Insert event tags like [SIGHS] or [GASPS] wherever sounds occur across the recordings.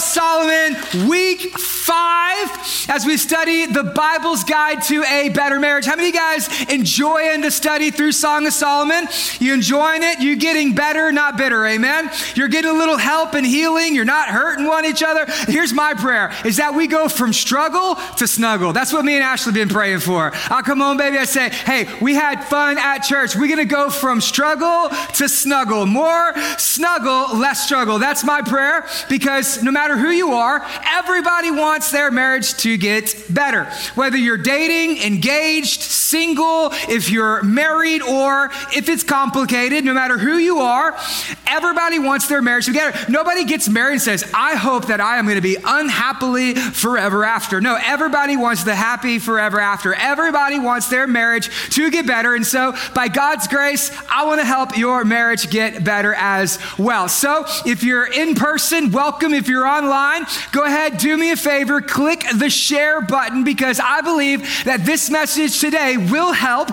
Solomon, week five, as we study the Bible's guide to a better marriage. How many of you guys enjoying the study through Song of Solomon? You enjoying it? You getting better, not bitter, amen? You're getting a little help and healing. You're not hurting one each other. Here's my prayer is that we go from struggle to snuggle. That's what me and Ashley been praying for. I'll come home, baby. I say, hey, we had fun at church. We're to go from struggle to snuggle. More snuggle, less struggle. That's my prayer because no matter who you are, everybody wants their marriage to get better. Whether you're dating, engaged, single, if you're married, or if it's complicated, no matter who you are, everybody wants their marriage to get better. Nobody gets married and says, I hope that I am going to be unhappily forever after. No, everybody wants the happy forever after. Everybody wants their marriage to get better. And so, by God's grace, I want to help your marriage get better as well. So, if you're in person, welcome. If you're online, go ahead, do me a favor, click the share button because I believe that this message today will help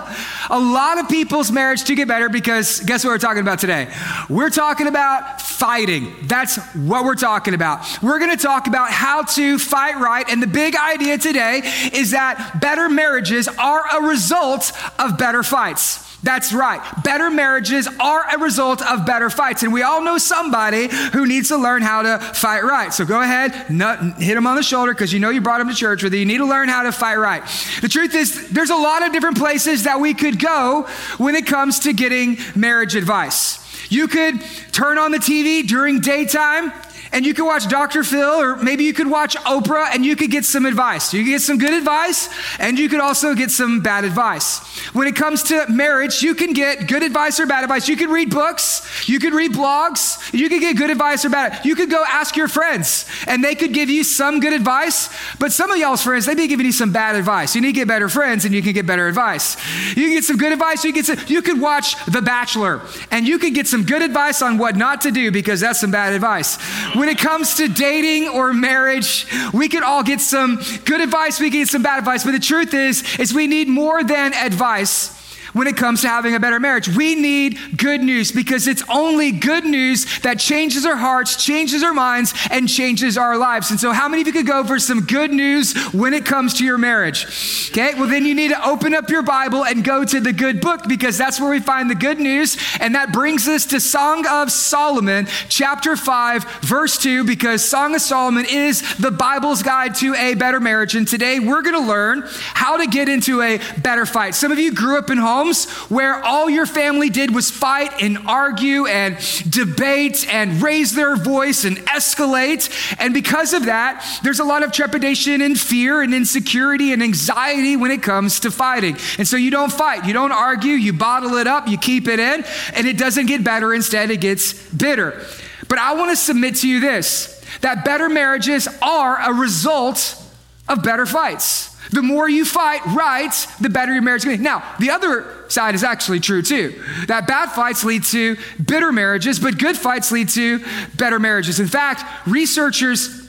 a lot of people's marriage to get better because guess what we're talking about today? We're talking about fighting. That's what we're talking about. We're going to talk about how to fight right. And the big idea today is that better marriages are a result of better fights. That's right. Better marriages are a result of better fights. And we all know somebody who needs to learn how to fight right. So go ahead, nut, hit them on the shoulder because you know you brought them to church with you. You need to learn how to fight right. The truth is, there's a lot of different places that we could go when it comes to getting marriage advice. You could turn on the TV during daytime and you could watch Dr. Phil, or maybe you could watch Oprah and you could get some advice. You could get some good advice, and you could also get some bad advice. When it comes to marriage, you can get good advice or bad advice. You could read books, you could read blogs, you could get good advice or bad. You could go ask your friends, and they could give you some good advice, but some of y'all's friends, they be giving you some bad advice. You need to get better friends, and you can get better advice. You can get some good advice, you, get some, you could watch The Bachelor, and you could get some good advice on what not to do because that's some bad advice. When it comes to dating or marriage, we could all get some good advice, we can get some bad advice, but the truth is, is we need more than advice when it comes to having a better marriage. We need good news because it's only good news that changes our hearts, changes our minds, and changes our lives. And so, how many of you could go for some good news when it comes to your marriage? Okay, well, then you need to open up your Bible and go to the good book because that's where we find the good news. And that brings us to Song of Solomon, chapter 5, verse 2, because Song of Solomon is the Bible's guide to a better marriage. And today we're going to learn how to get into a better fight. Some of you grew up in homes homes where all your family did was fight and argue and debate and raise their voice and escalate. And because of that, there's a lot of trepidation and fear and insecurity and anxiety when it comes to fighting. And so you don't fight, you don't argue, you bottle it up, you keep it in, and it doesn't get better. Instead, it gets bitter. But I want to submit to you this that better marriages are a result of better fights. The more you fight right, the better your marriage is going to be. Now, the other side is actually true too. That bad fights lead to bitter marriages, but good fights lead to better marriages. In fact, researchers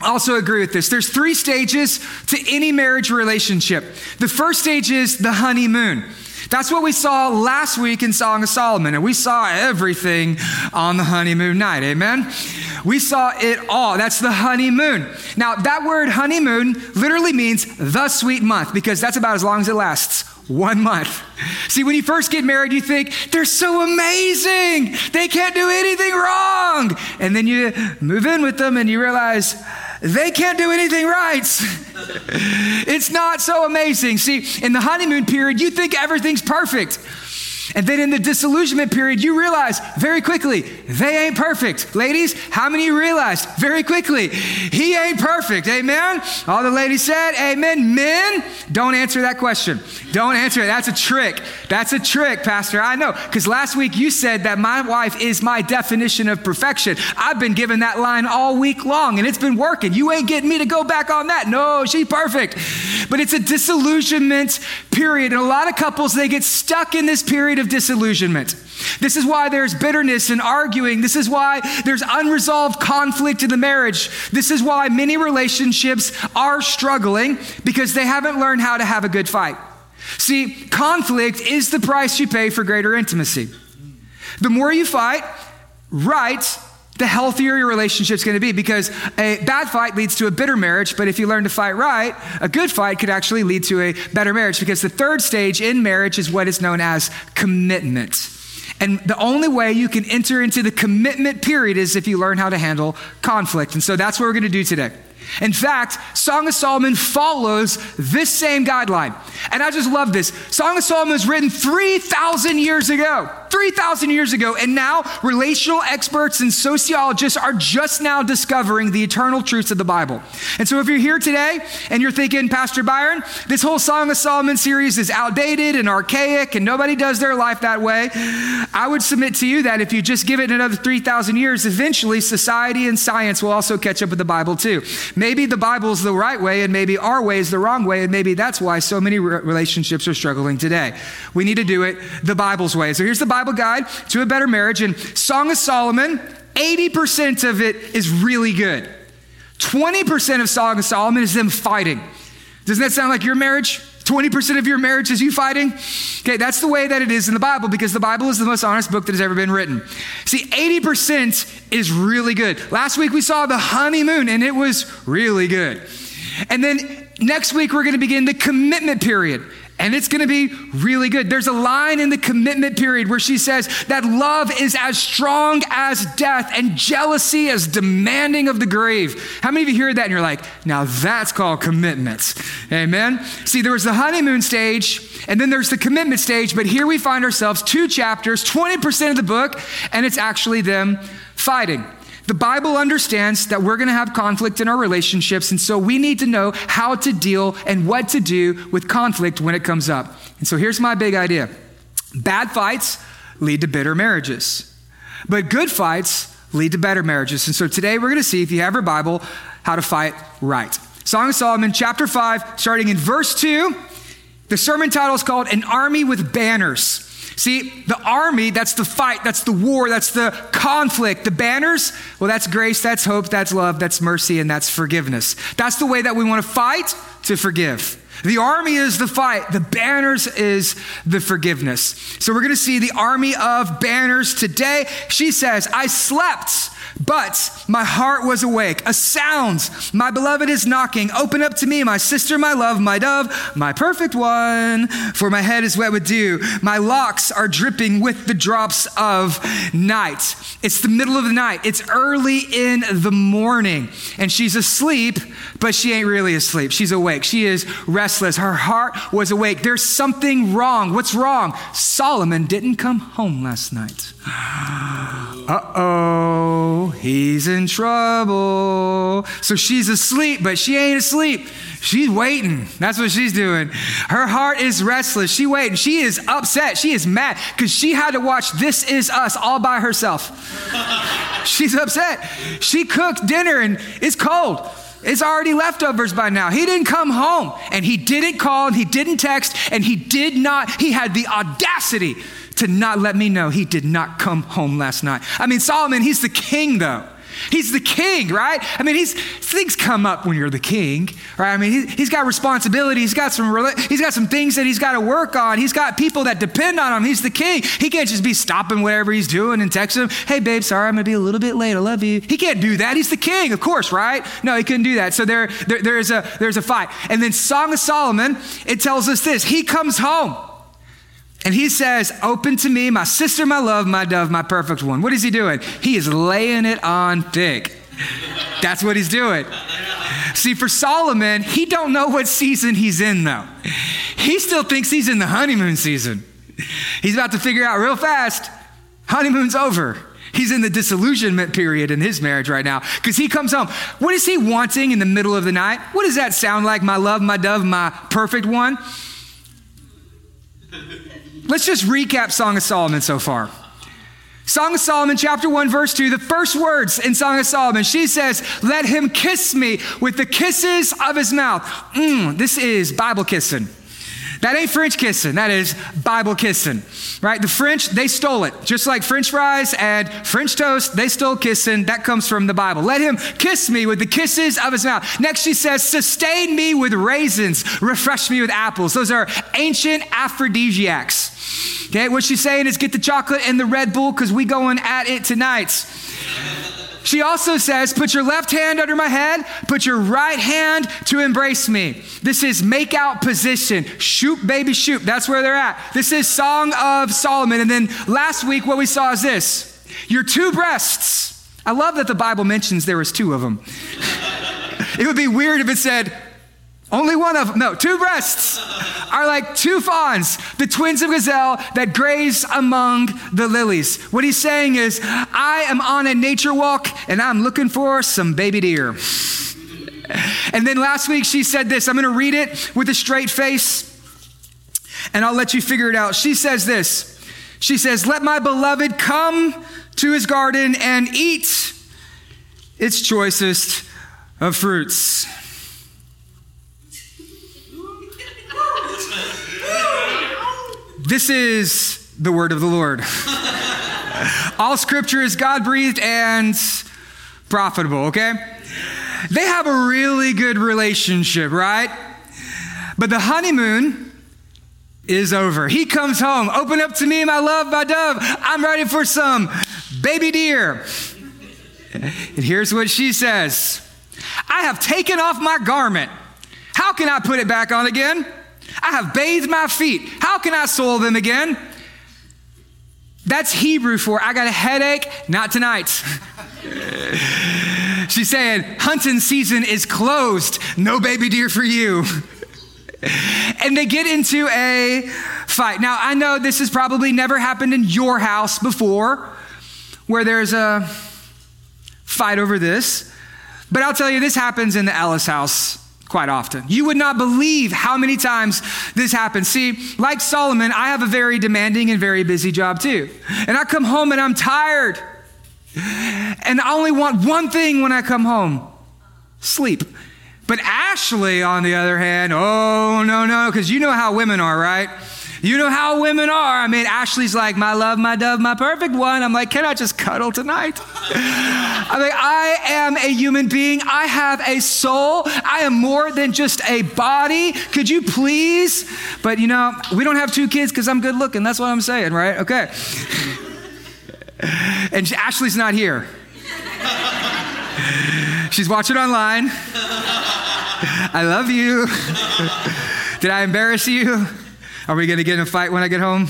also agree with this. There's three stages to any marriage relationship. The first stage is the honeymoon. That's what we saw last week in Song of Solomon, and we saw everything on the honeymoon night. Amen? We saw it all. That's the honeymoon. Now, that word honeymoon literally means the sweet month because that's about as long as it lasts one month. See, when you first get married, you think, they're so amazing. They can't do anything wrong. And then you move in with them and you realize, they can't do anything right. [LAUGHS] it's not so amazing. See, in the honeymoon period, you think everything's perfect. And then in the disillusionment period, you realize very quickly, they ain't perfect. Ladies, how many realized very quickly, he ain't perfect? Amen? All the ladies said, Amen. Men, don't answer that question. Don't answer it. That's a trick. That's a trick, Pastor. I know. Because last week you said that my wife is my definition of perfection. I've been given that line all week long and it's been working. You ain't getting me to go back on that. No, she's perfect. But it's a disillusionment period. And a lot of couples, they get stuck in this period of disillusionment. This is why there's bitterness and arguing. This is why there's unresolved conflict in the marriage. This is why many relationships are struggling because they haven't learned how to have a good fight. See, conflict is the price you pay for greater intimacy. The more you fight, right, the healthier your relationship's going to be because a bad fight leads to a bitter marriage, but if you learn to fight right, a good fight could actually lead to a better marriage because the third stage in marriage is what is known as commitment. And the only way you can enter into the commitment period is if you learn how to handle conflict. And so that's what we're going to do today. In fact, Song of Solomon follows this same guideline. And I just love this. Song of Solomon was written 3,000 years ago. 3,000 years ago. And now relational experts and sociologists are just now discovering the eternal truths of the Bible. And so if you're here today and you're thinking, Pastor Byron, this whole Song of Solomon series is outdated and archaic and nobody does their life that way, I would submit to you that if you just give it another 3,000 years, eventually society and science will also catch up with the Bible too. Maybe the Bible is the right way and maybe our way is the wrong way, and maybe that's why so many relationships are struggling today. We need to do it the Bible's way. So here's the Bible guide to a better marriage. And Song of Solomon, 80% of it is really good. 20% of Song of Solomon is them fighting. Doesn't that sound like your marriage? 20% of your marriage is you fighting? Okay, that's the way that it is in the Bible because the Bible is the most honest book that has ever been written. See, 80% is really good. Last week we saw the honeymoon and it was really good. And then next week we're going to begin the commitment period and it's going to be really good. There's a line in the commitment period where she says that love is as strong as death and jealousy as demanding of the grave. How many of you hear that and you're like, now that's called commitment? Amen. See, there was the honeymoon stage and then there's the commitment stage, but here we find ourselves two chapters, 20% of the book, and it's actually them fighting. The Bible understands that we're going to have conflict in our relationships, and so we need to know how to deal and what to do with conflict when it comes up. And so here's my big idea bad fights lead to bitter marriages, but good fights lead to better marriages. And so today we're going to see, if you have your Bible, how to fight right. Song of Solomon, chapter 5, starting in verse 2. The sermon title is called An Army with Banners. See, the army, that's the fight, that's the war, that's the conflict. The banners, well, that's grace, that's hope, that's love, that's mercy, and that's forgiveness. That's the way that we want to fight to forgive. The army is the fight, the banners is the forgiveness. So we're going to see the army of banners today. She says, I slept but my heart was awake. A sound, my beloved is knocking. Open up to me, my sister, my love, my dove, my perfect one. For my head is wet with dew. My locks are dripping with the drops of night. It's the middle of the night. It's early in the morning. And she's asleep, but she ain't really asleep. She's awake. She is restless. Her heart was awake. There's something wrong. What's wrong? Solomon didn't come home last night. [GASPS] Uh oh, he's in trouble. So she's asleep, but she ain't asleep. She's waiting. That's what she's doing. Her heart is restless. She waiting. She is upset. She is mad because she had to watch This Is Us all by herself. [LAUGHS] she's upset. She cooked dinner and it's cold. It's already leftovers by now. He didn't come home and he didn't call and he didn't text and he did not, he had the audacity to not let me know he did not come home last night. I mean, Solomon, he's the king though. He's the king, right? I mean, he's things come up when you're the king, right? I mean, he, he's got responsibility. He's got some he's got some things that he's got to work on. He's got people that depend on him. He's the king. He can't just be stopping whatever he's doing and texting him, "Hey, babe, sorry, I'm gonna be a little bit late. I love you." He can't do that. He's the king, of course, right? No, he couldn't do that. So there, there there's a there's a fight. And then Song of Solomon, it tells us this: He comes home. And he says, Open to me, my sister, my love, my dove, my perfect one. What is he doing? He is laying it on thick. That's what he's doing. See, for Solomon, he don't know what season he's in though. He still thinks he's in the honeymoon season. He's about to figure out real fast honeymoon's over. He's in the disillusionment period in his marriage right now because he comes home. What is he wanting in the middle of the night? What does that sound like? My love, my dove, my perfect one? Let's just recap Song of Solomon so far. Song of Solomon, chapter 1, verse 2, the first words in Song of Solomon, she says, Let him kiss me with the kisses of his mouth. Mm, this is Bible kissing. That ain't French kissing, that is Bible kissing, right? The French, they stole it. Just like French fries and French toast, they stole kissing. That comes from the Bible. Let him kiss me with the kisses of his mouth. Next, she says, sustain me with raisins, refresh me with apples. Those are ancient aphrodisiacs. Okay, what she's saying is get the chocolate and the Red Bull because we going at it tonight. She also says, Put your left hand under my head, put your right hand to embrace me. This is make out position. Shoot, baby, shoot. That's where they're at. This is Song of Solomon. And then last week, what we saw is this your two breasts. I love that the Bible mentions there was two of them. [LAUGHS] it would be weird if it said, only one of them, no, two breasts are like two fawns, the twins of gazelle that graze among the lilies. What he's saying is, I am on a nature walk and I'm looking for some baby deer. And then last week she said this, I'm going to read it with a straight face and I'll let you figure it out. She says this She says, Let my beloved come to his garden and eat its choicest of fruits. This is the word of the Lord. All scripture is God breathed and profitable, okay? They have a really good relationship, right? But the honeymoon is over. He comes home. Open up to me, my love, my dove. I'm ready for some baby deer. And here's what she says I have taken off my garment. How can I put it back on again? I have bathed my feet. How can I soil them again? That's Hebrew for I got a headache, not tonight. [LAUGHS] She's saying, hunting season is closed. No baby deer for you. [LAUGHS] and they get into a fight. Now, I know this has probably never happened in your house before where there's a fight over this, but I'll tell you, this happens in the Ellis house quite often. You would not believe how many times this happens. See, like Solomon, I have a very demanding and very busy job too. And I come home and I'm tired. And I only want one thing when I come home sleep. But Ashley, on the other hand, oh, no, no, because you know how women are, right? You know how women are. I mean, Ashley's like, my love, my dove, my perfect one. I'm like, can I just cuddle tonight? [LAUGHS] I'm like, I am a human being. I have a soul. I am more than just a body. Could you please? But you know, we don't have two kids because I'm good looking. That's what I'm saying, right? Okay. [LAUGHS] and Ashley's not here. [LAUGHS] She's watching online. I love you. Did I embarrass you? Are we going to get in a fight when I get home?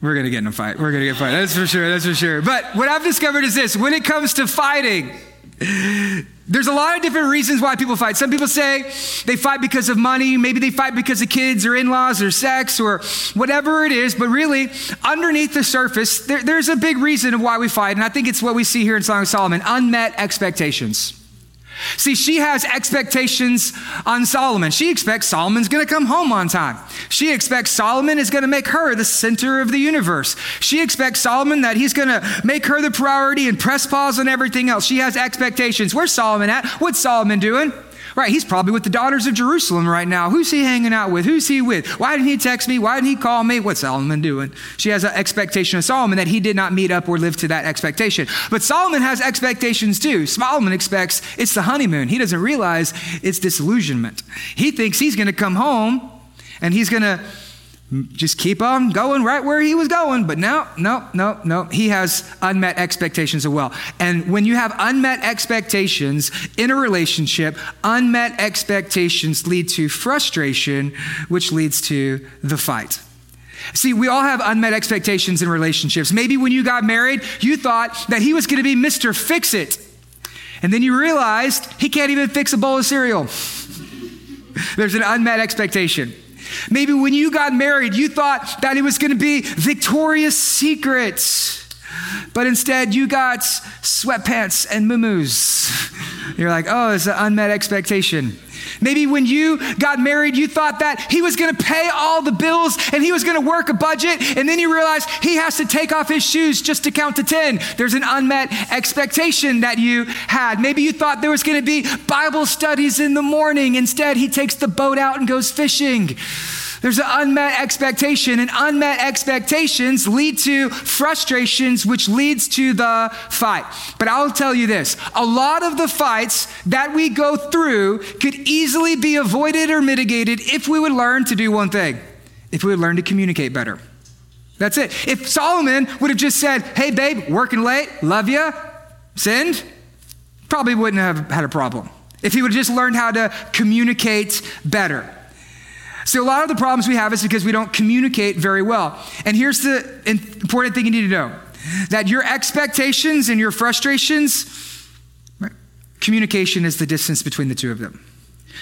We're going to get in a fight. We're going to get fight. That's for sure. That's for sure. But what I've discovered is this when it comes to fighting, there's a lot of different reasons why people fight. Some people say they fight because of money, maybe they fight because of kids or in laws or sex or whatever it is, but really, underneath the surface, there, there's a big reason of why we fight, and I think it's what we see here in Song of Solomon unmet expectations. See, she has expectations on Solomon. She expects Solomon's going to come home on time. She expects Solomon is going to make her the center of the universe. She expects Solomon that he's going to make her the priority and press pause on everything else. She has expectations. Where's Solomon at? What's Solomon doing? Right, he's probably with the daughters of Jerusalem right now. Who's he hanging out with? Who's he with? Why didn't he text me? Why didn't he call me? What's Solomon doing? She has an expectation of Solomon that he did not meet up or live to that expectation. But Solomon has expectations too. Solomon expects it's the honeymoon. He doesn't realize it's disillusionment. He thinks he's going to come home and he's going to just keep on going right where he was going. But no, no, no, no. He has unmet expectations as well. And when you have unmet expectations in a relationship, unmet expectations lead to frustration, which leads to the fight. See, we all have unmet expectations in relationships. Maybe when you got married, you thought that he was going to be Mr. Fix It. And then you realized he can't even fix a bowl of cereal. [LAUGHS] There's an unmet expectation. Maybe when you got married, you thought that it was going to be Victoria's Secret. But instead, you got sweatpants and muumuus. You're like, oh, it's an unmet expectation. Maybe when you got married, you thought that he was going to pay all the bills and he was going to work a budget, and then you realize he has to take off his shoes just to count to 10. There's an unmet expectation that you had. Maybe you thought there was going to be Bible studies in the morning. Instead, he takes the boat out and goes fishing. There's an unmet expectation, and unmet expectations lead to frustrations, which leads to the fight. But I'll tell you this a lot of the fights that we go through could easily be avoided or mitigated if we would learn to do one thing if we would learn to communicate better. That's it. If Solomon would have just said, Hey, babe, working late, love you, sinned, probably wouldn't have had a problem. If he would have just learned how to communicate better. So, a lot of the problems we have is because we don't communicate very well. And here's the important thing you need to know that your expectations and your frustrations, communication is the distance between the two of them.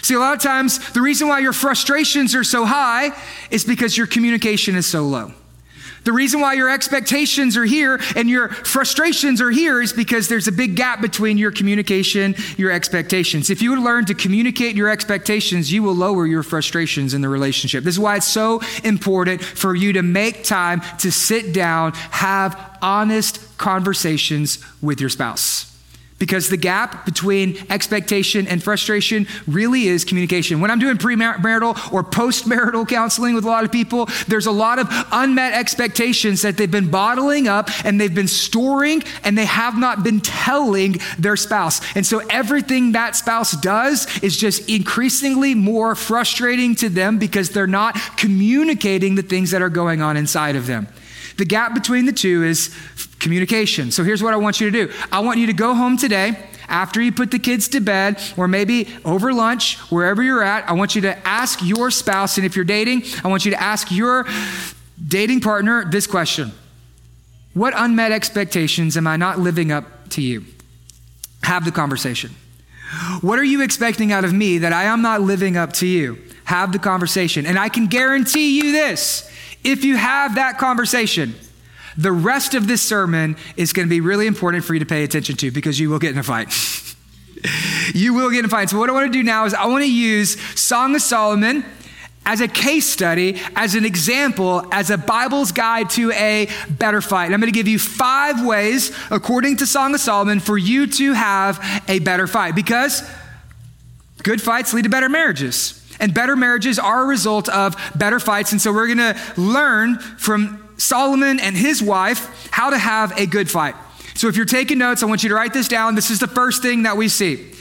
See, a lot of times, the reason why your frustrations are so high is because your communication is so low. The reason why your expectations are here and your frustrations are here is because there's a big gap between your communication, your expectations. If you would learn to communicate your expectations, you will lower your frustrations in the relationship. This is why it's so important for you to make time to sit down, have honest conversations with your spouse because the gap between expectation and frustration really is communication. When I'm doing premarital or postmarital counseling with a lot of people, there's a lot of unmet expectations that they've been bottling up and they've been storing and they have not been telling their spouse. And so everything that spouse does is just increasingly more frustrating to them because they're not communicating the things that are going on inside of them. The gap between the two is communication. So here's what I want you to do I want you to go home today after you put the kids to bed, or maybe over lunch, wherever you're at. I want you to ask your spouse, and if you're dating, I want you to ask your dating partner this question What unmet expectations am I not living up to you? Have the conversation. What are you expecting out of me that I am not living up to you? Have the conversation. And I can guarantee you this if you have that conversation, the rest of this sermon is going to be really important for you to pay attention to because you will get in a fight. [LAUGHS] you will get in a fight. So, what I want to do now is I want to use Song of Solomon as a case study, as an example, as a Bible's guide to a better fight. And I'm going to give you five ways, according to Song of Solomon, for you to have a better fight because good fights lead to better marriages. And better marriages are a result of better fights. And so we're going to learn from Solomon and his wife how to have a good fight. So if you're taking notes, I want you to write this down. This is the first thing that we see.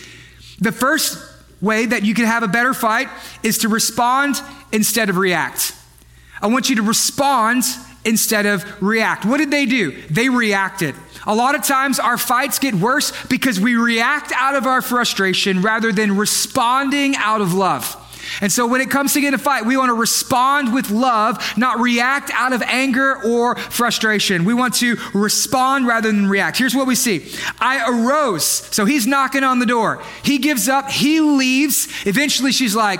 The first way that you can have a better fight is to respond instead of react. I want you to respond instead of react. What did they do? They reacted. A lot of times our fights get worse because we react out of our frustration rather than responding out of love. And so when it comes to getting a fight, we want to respond with love, not react out of anger or frustration. We want to respond rather than react. Here's what we see I arose. So he's knocking on the door. He gives up, he leaves. Eventually she's like,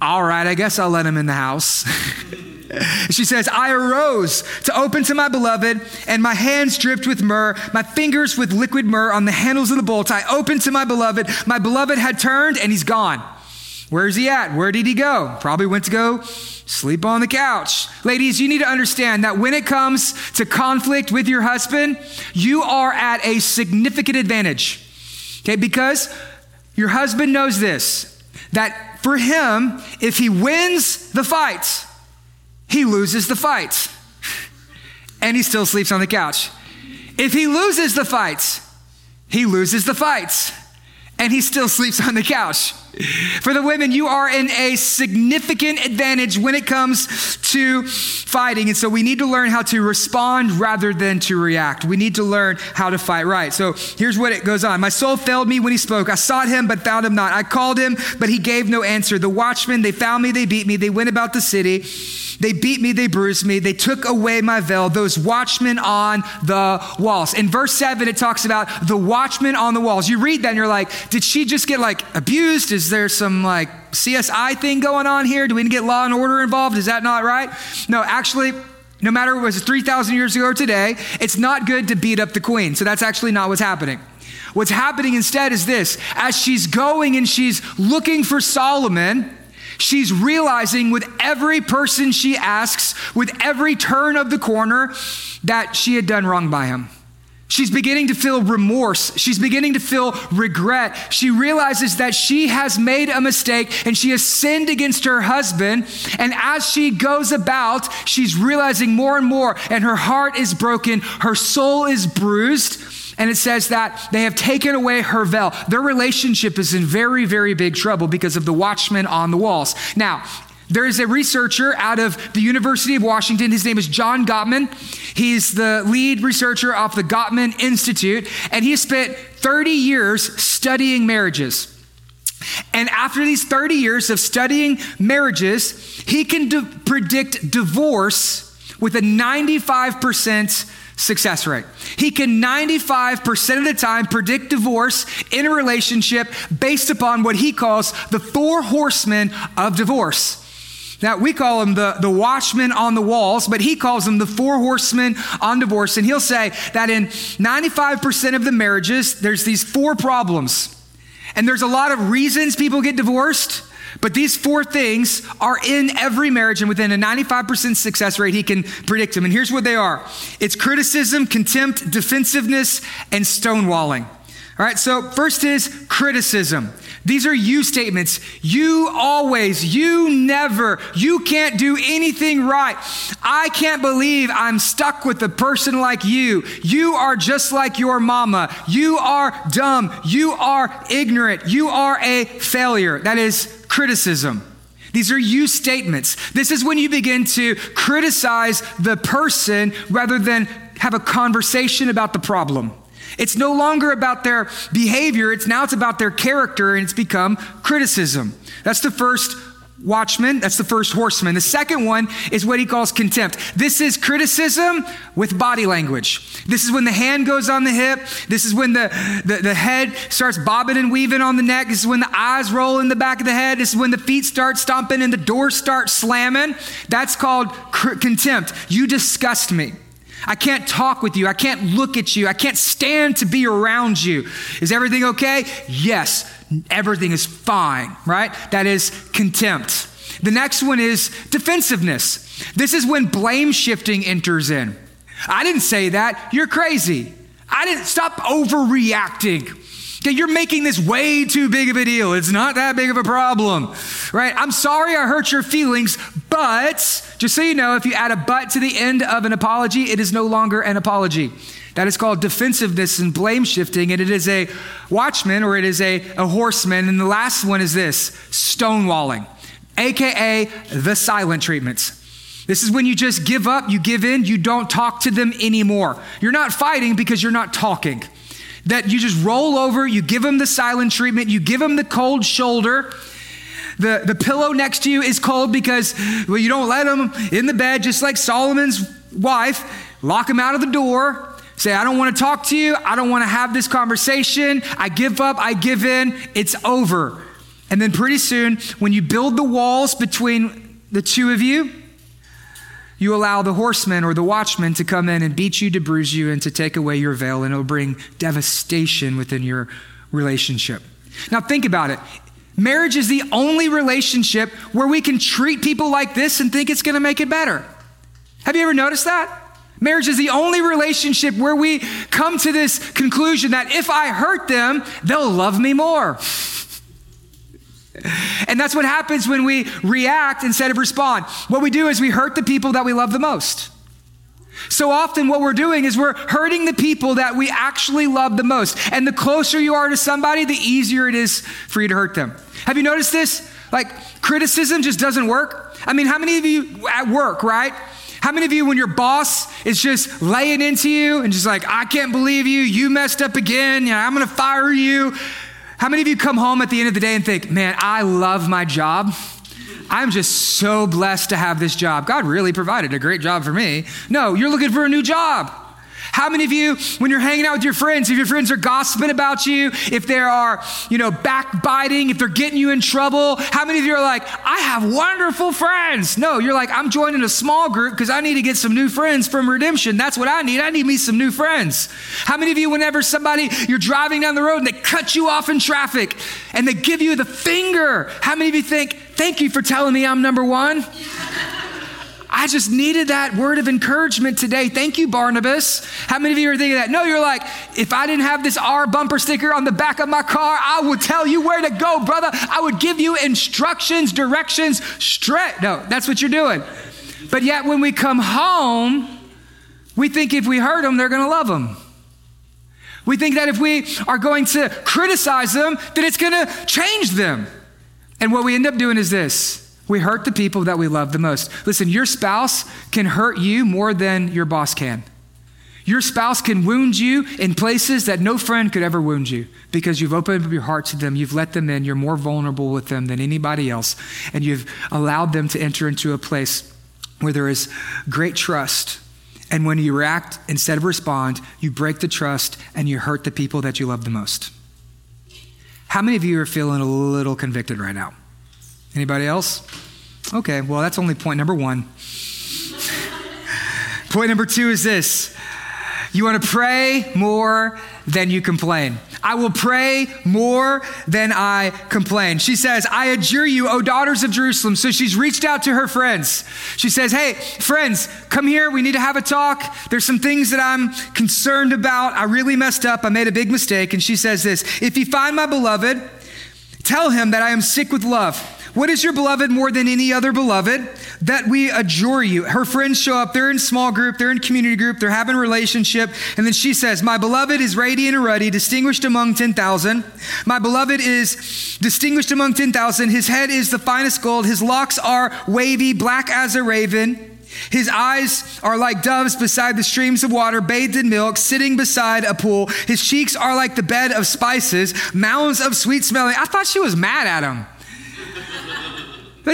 all right, I guess I'll let him in the house. [LAUGHS] she says, I arose to open to my beloved, and my hands dripped with myrrh, my fingers with liquid myrrh on the handles of the bolt. I opened to my beloved. My beloved had turned, and he's gone. Where's he at? Where did he go? Probably went to go sleep on the couch. Ladies, you need to understand that when it comes to conflict with your husband, you are at a significant advantage. Okay, because your husband knows this that for him, if he wins the fight, he loses the fight. [LAUGHS] And he still sleeps on the couch. If he loses the fight, he loses the fight. And he still sleeps on the couch. For the women, you are in a significant advantage when it comes to fighting. And so we need to learn how to respond rather than to react. We need to learn how to fight right. So here's what it goes on My soul failed me when he spoke. I sought him, but found him not. I called him, but he gave no answer. The watchmen, they found me, they beat me, they went about the city. They beat me, they bruised me, they took away my veil, those watchmen on the walls. In verse 7, it talks about the watchmen on the walls. You read that and you're like, did she just get like abused? Is there some like CSI thing going on here? Do we need to get law and order involved? Is that not right? No, actually, no matter was it 3,000 years ago or today, it's not good to beat up the queen. So that's actually not what's happening. What's happening instead is this as she's going and she's looking for Solomon, she's realizing with every person she asks, with every turn of the corner, that she had done wrong by him. She's beginning to feel remorse. She's beginning to feel regret. She realizes that she has made a mistake and she has sinned against her husband. And as she goes about, she's realizing more and more, and her heart is broken, her soul is bruised. And it says that they have taken away her veil. Their relationship is in very, very big trouble because of the watchmen on the walls. Now, there is a researcher out of the University of Washington. His name is John Gottman. He's the lead researcher of the Gottman Institute, and he spent 30 years studying marriages. And after these 30 years of studying marriages, he can de- predict divorce with a 95% success rate. He can 95% of the time predict divorce in a relationship based upon what he calls the four horsemen of divorce. Now, we call them the, the watchmen on the walls, but he calls them the four horsemen on divorce. And he'll say that in 95% of the marriages, there's these four problems. And there's a lot of reasons people get divorced, but these four things are in every marriage, and within a 95% success rate, he can predict them. And here's what they are it's criticism, contempt, defensiveness, and stonewalling. All right, so first is criticism. These are you statements. You always, you never, you can't do anything right. I can't believe I'm stuck with a person like you. You are just like your mama. You are dumb. You are ignorant. You are a failure. That is criticism. These are you statements. This is when you begin to criticize the person rather than have a conversation about the problem. It's no longer about their behavior, it's now it's about their character and it's become criticism. That's the first watchman, that's the first horseman. The second one is what he calls contempt. This is criticism with body language. This is when the hand goes on the hip. This is when the, the, the, head starts bobbing and weaving on the neck. This is when the eyes roll in the back of the head. This is when the feet start stomping and the doors start slamming. That's called cr- contempt. You disgust me. I can't talk with you. I can't look at you. I can't stand to be around you. Is everything okay? Yes, everything is fine, right? That is contempt. The next one is defensiveness. This is when blame shifting enters in. I didn't say that. You're crazy. I didn't stop overreacting. Okay, you're making this way too big of a deal. It's not that big of a problem, right? I'm sorry I hurt your feelings, but just so you know, if you add a but to the end of an apology, it is no longer an apology. That is called defensiveness and blame shifting, and it is a watchman or it is a, a horseman. And the last one is this stonewalling, aka the silent treatments. This is when you just give up, you give in, you don't talk to them anymore. You're not fighting because you're not talking that you just roll over, you give them the silent treatment, you give them the cold shoulder. The, the pillow next to you is cold because well, you don't let them in the bed, just like Solomon's wife, lock him out of the door, say, I don't want to talk to you, I don't want to have this conversation, I give up, I give in, it's over. And then pretty soon, when you build the walls between the two of you, you allow the horsemen or the watchmen to come in and beat you, to bruise you, and to take away your veil, and it'll bring devastation within your relationship. Now, think about it. Marriage is the only relationship where we can treat people like this and think it's going to make it better. Have you ever noticed that? Marriage is the only relationship where we come to this conclusion that if I hurt them, they'll love me more. And that's what happens when we react instead of respond. What we do is we hurt the people that we love the most. So often, what we're doing is we're hurting the people that we actually love the most. And the closer you are to somebody, the easier it is for you to hurt them. Have you noticed this? Like, criticism just doesn't work. I mean, how many of you at work, right? How many of you, when your boss is just laying into you and just like, I can't believe you, you messed up again, you know, I'm gonna fire you, how many of you come home at the end of the day and think, man, I love my job? I'm just so blessed to have this job. God really provided a great job for me. No, you're looking for a new job. How many of you, when you're hanging out with your friends, if your friends are gossiping about you, if they are, you know, backbiting, if they're getting you in trouble, how many of you are like, I have wonderful friends? No, you're like, I'm joining a small group because I need to get some new friends from redemption. That's what I need. I need me some new friends. How many of you, whenever somebody, you're driving down the road and they cut you off in traffic and they give you the finger, how many of you think, thank you for telling me I'm number one? [LAUGHS] I just needed that word of encouragement today. Thank you, Barnabas. How many of you are thinking that? No, you're like, if I didn't have this R bumper sticker on the back of my car, I would tell you where to go, brother. I would give you instructions, directions, straight. No, that's what you're doing. But yet, when we come home, we think if we hurt them, they're going to love them. We think that if we are going to criticize them, that it's going to change them. And what we end up doing is this we hurt the people that we love the most. Listen, your spouse can hurt you more than your boss can. Your spouse can wound you in places that no friend could ever wound you because you've opened up your heart to them, you've let them in, you're more vulnerable with them than anybody else, and you've allowed them to enter into a place where there is great trust. And when you react instead of respond, you break the trust and you hurt the people that you love the most. How many of you are feeling a little convicted right now? Anybody else? Okay, well, that's only point number one. point number two is this you want to pray more than you complain. I will pray more than I complain. She says, I adjure you, O daughters of Jerusalem. So she's reached out to her friends. She says, Hey, friends, come here. We need to have a talk. There's some things that I'm concerned about. I really messed up. I made a big mistake. And she says this If you find my beloved, tell him that I am sick with love. What is your beloved more than any other beloved? That we adjure you. Her friends show up. They're in small group. They're in community group. They're having a relationship. And then she says, My beloved is radiant and ruddy, distinguished among 10,000. My beloved is distinguished among 10,000. His head is the finest gold. His locks are wavy, black as a raven. His eyes are like doves beside the streams of water, bathed in milk, sitting beside a pool. His cheeks are like the bed of spices, mounds of sweet smelling. I thought she was mad at him.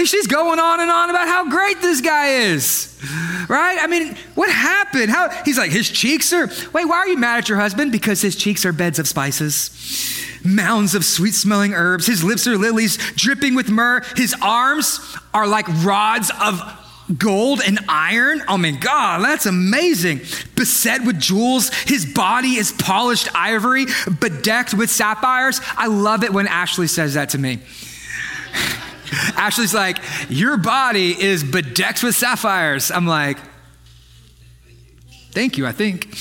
She's going on and on about how great this guy is. Right? I mean, what happened? How he's like, his cheeks are wait, why are you mad at your husband? Because his cheeks are beds of spices, mounds of sweet smelling herbs, his lips are lilies dripping with myrrh, his arms are like rods of gold and iron. Oh my God, that's amazing. Beset with jewels. His body is polished ivory, bedecked with sapphires. I love it when Ashley says that to me. [LAUGHS] Ashley's like, Your body is bedecked with sapphires. I'm like, Thank you, I think. [LAUGHS]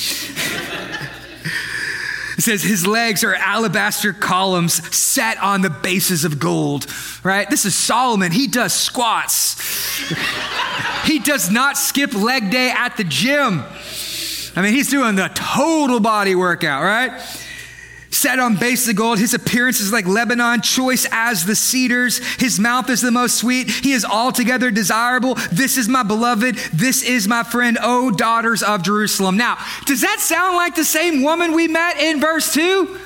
It says his legs are alabaster columns set on the bases of gold, right? This is Solomon. He does squats. [LAUGHS] he does not skip leg day at the gym. I mean, he's doing the total body workout, right? Set on base of gold. His appearance is like Lebanon, choice as the cedars. His mouth is the most sweet. He is altogether desirable. This is my beloved. This is my friend, O daughters of Jerusalem. Now, does that sound like the same woman we met in verse 2? Does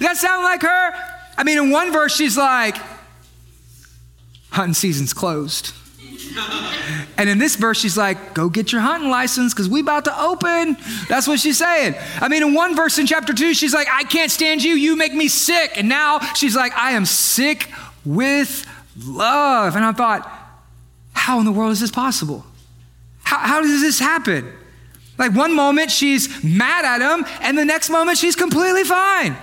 that sound like her? I mean, in one verse, she's like, hunting season's closed. And in this verse, she's like, go get your hunting license because we about to open. That's what she's saying. I mean, in one verse in chapter two, she's like, I can't stand you. You make me sick. And now she's like, I am sick with love. And I thought, how in the world is this possible? How, how does this happen? Like one moment she's mad at him, and the next moment she's completely fine.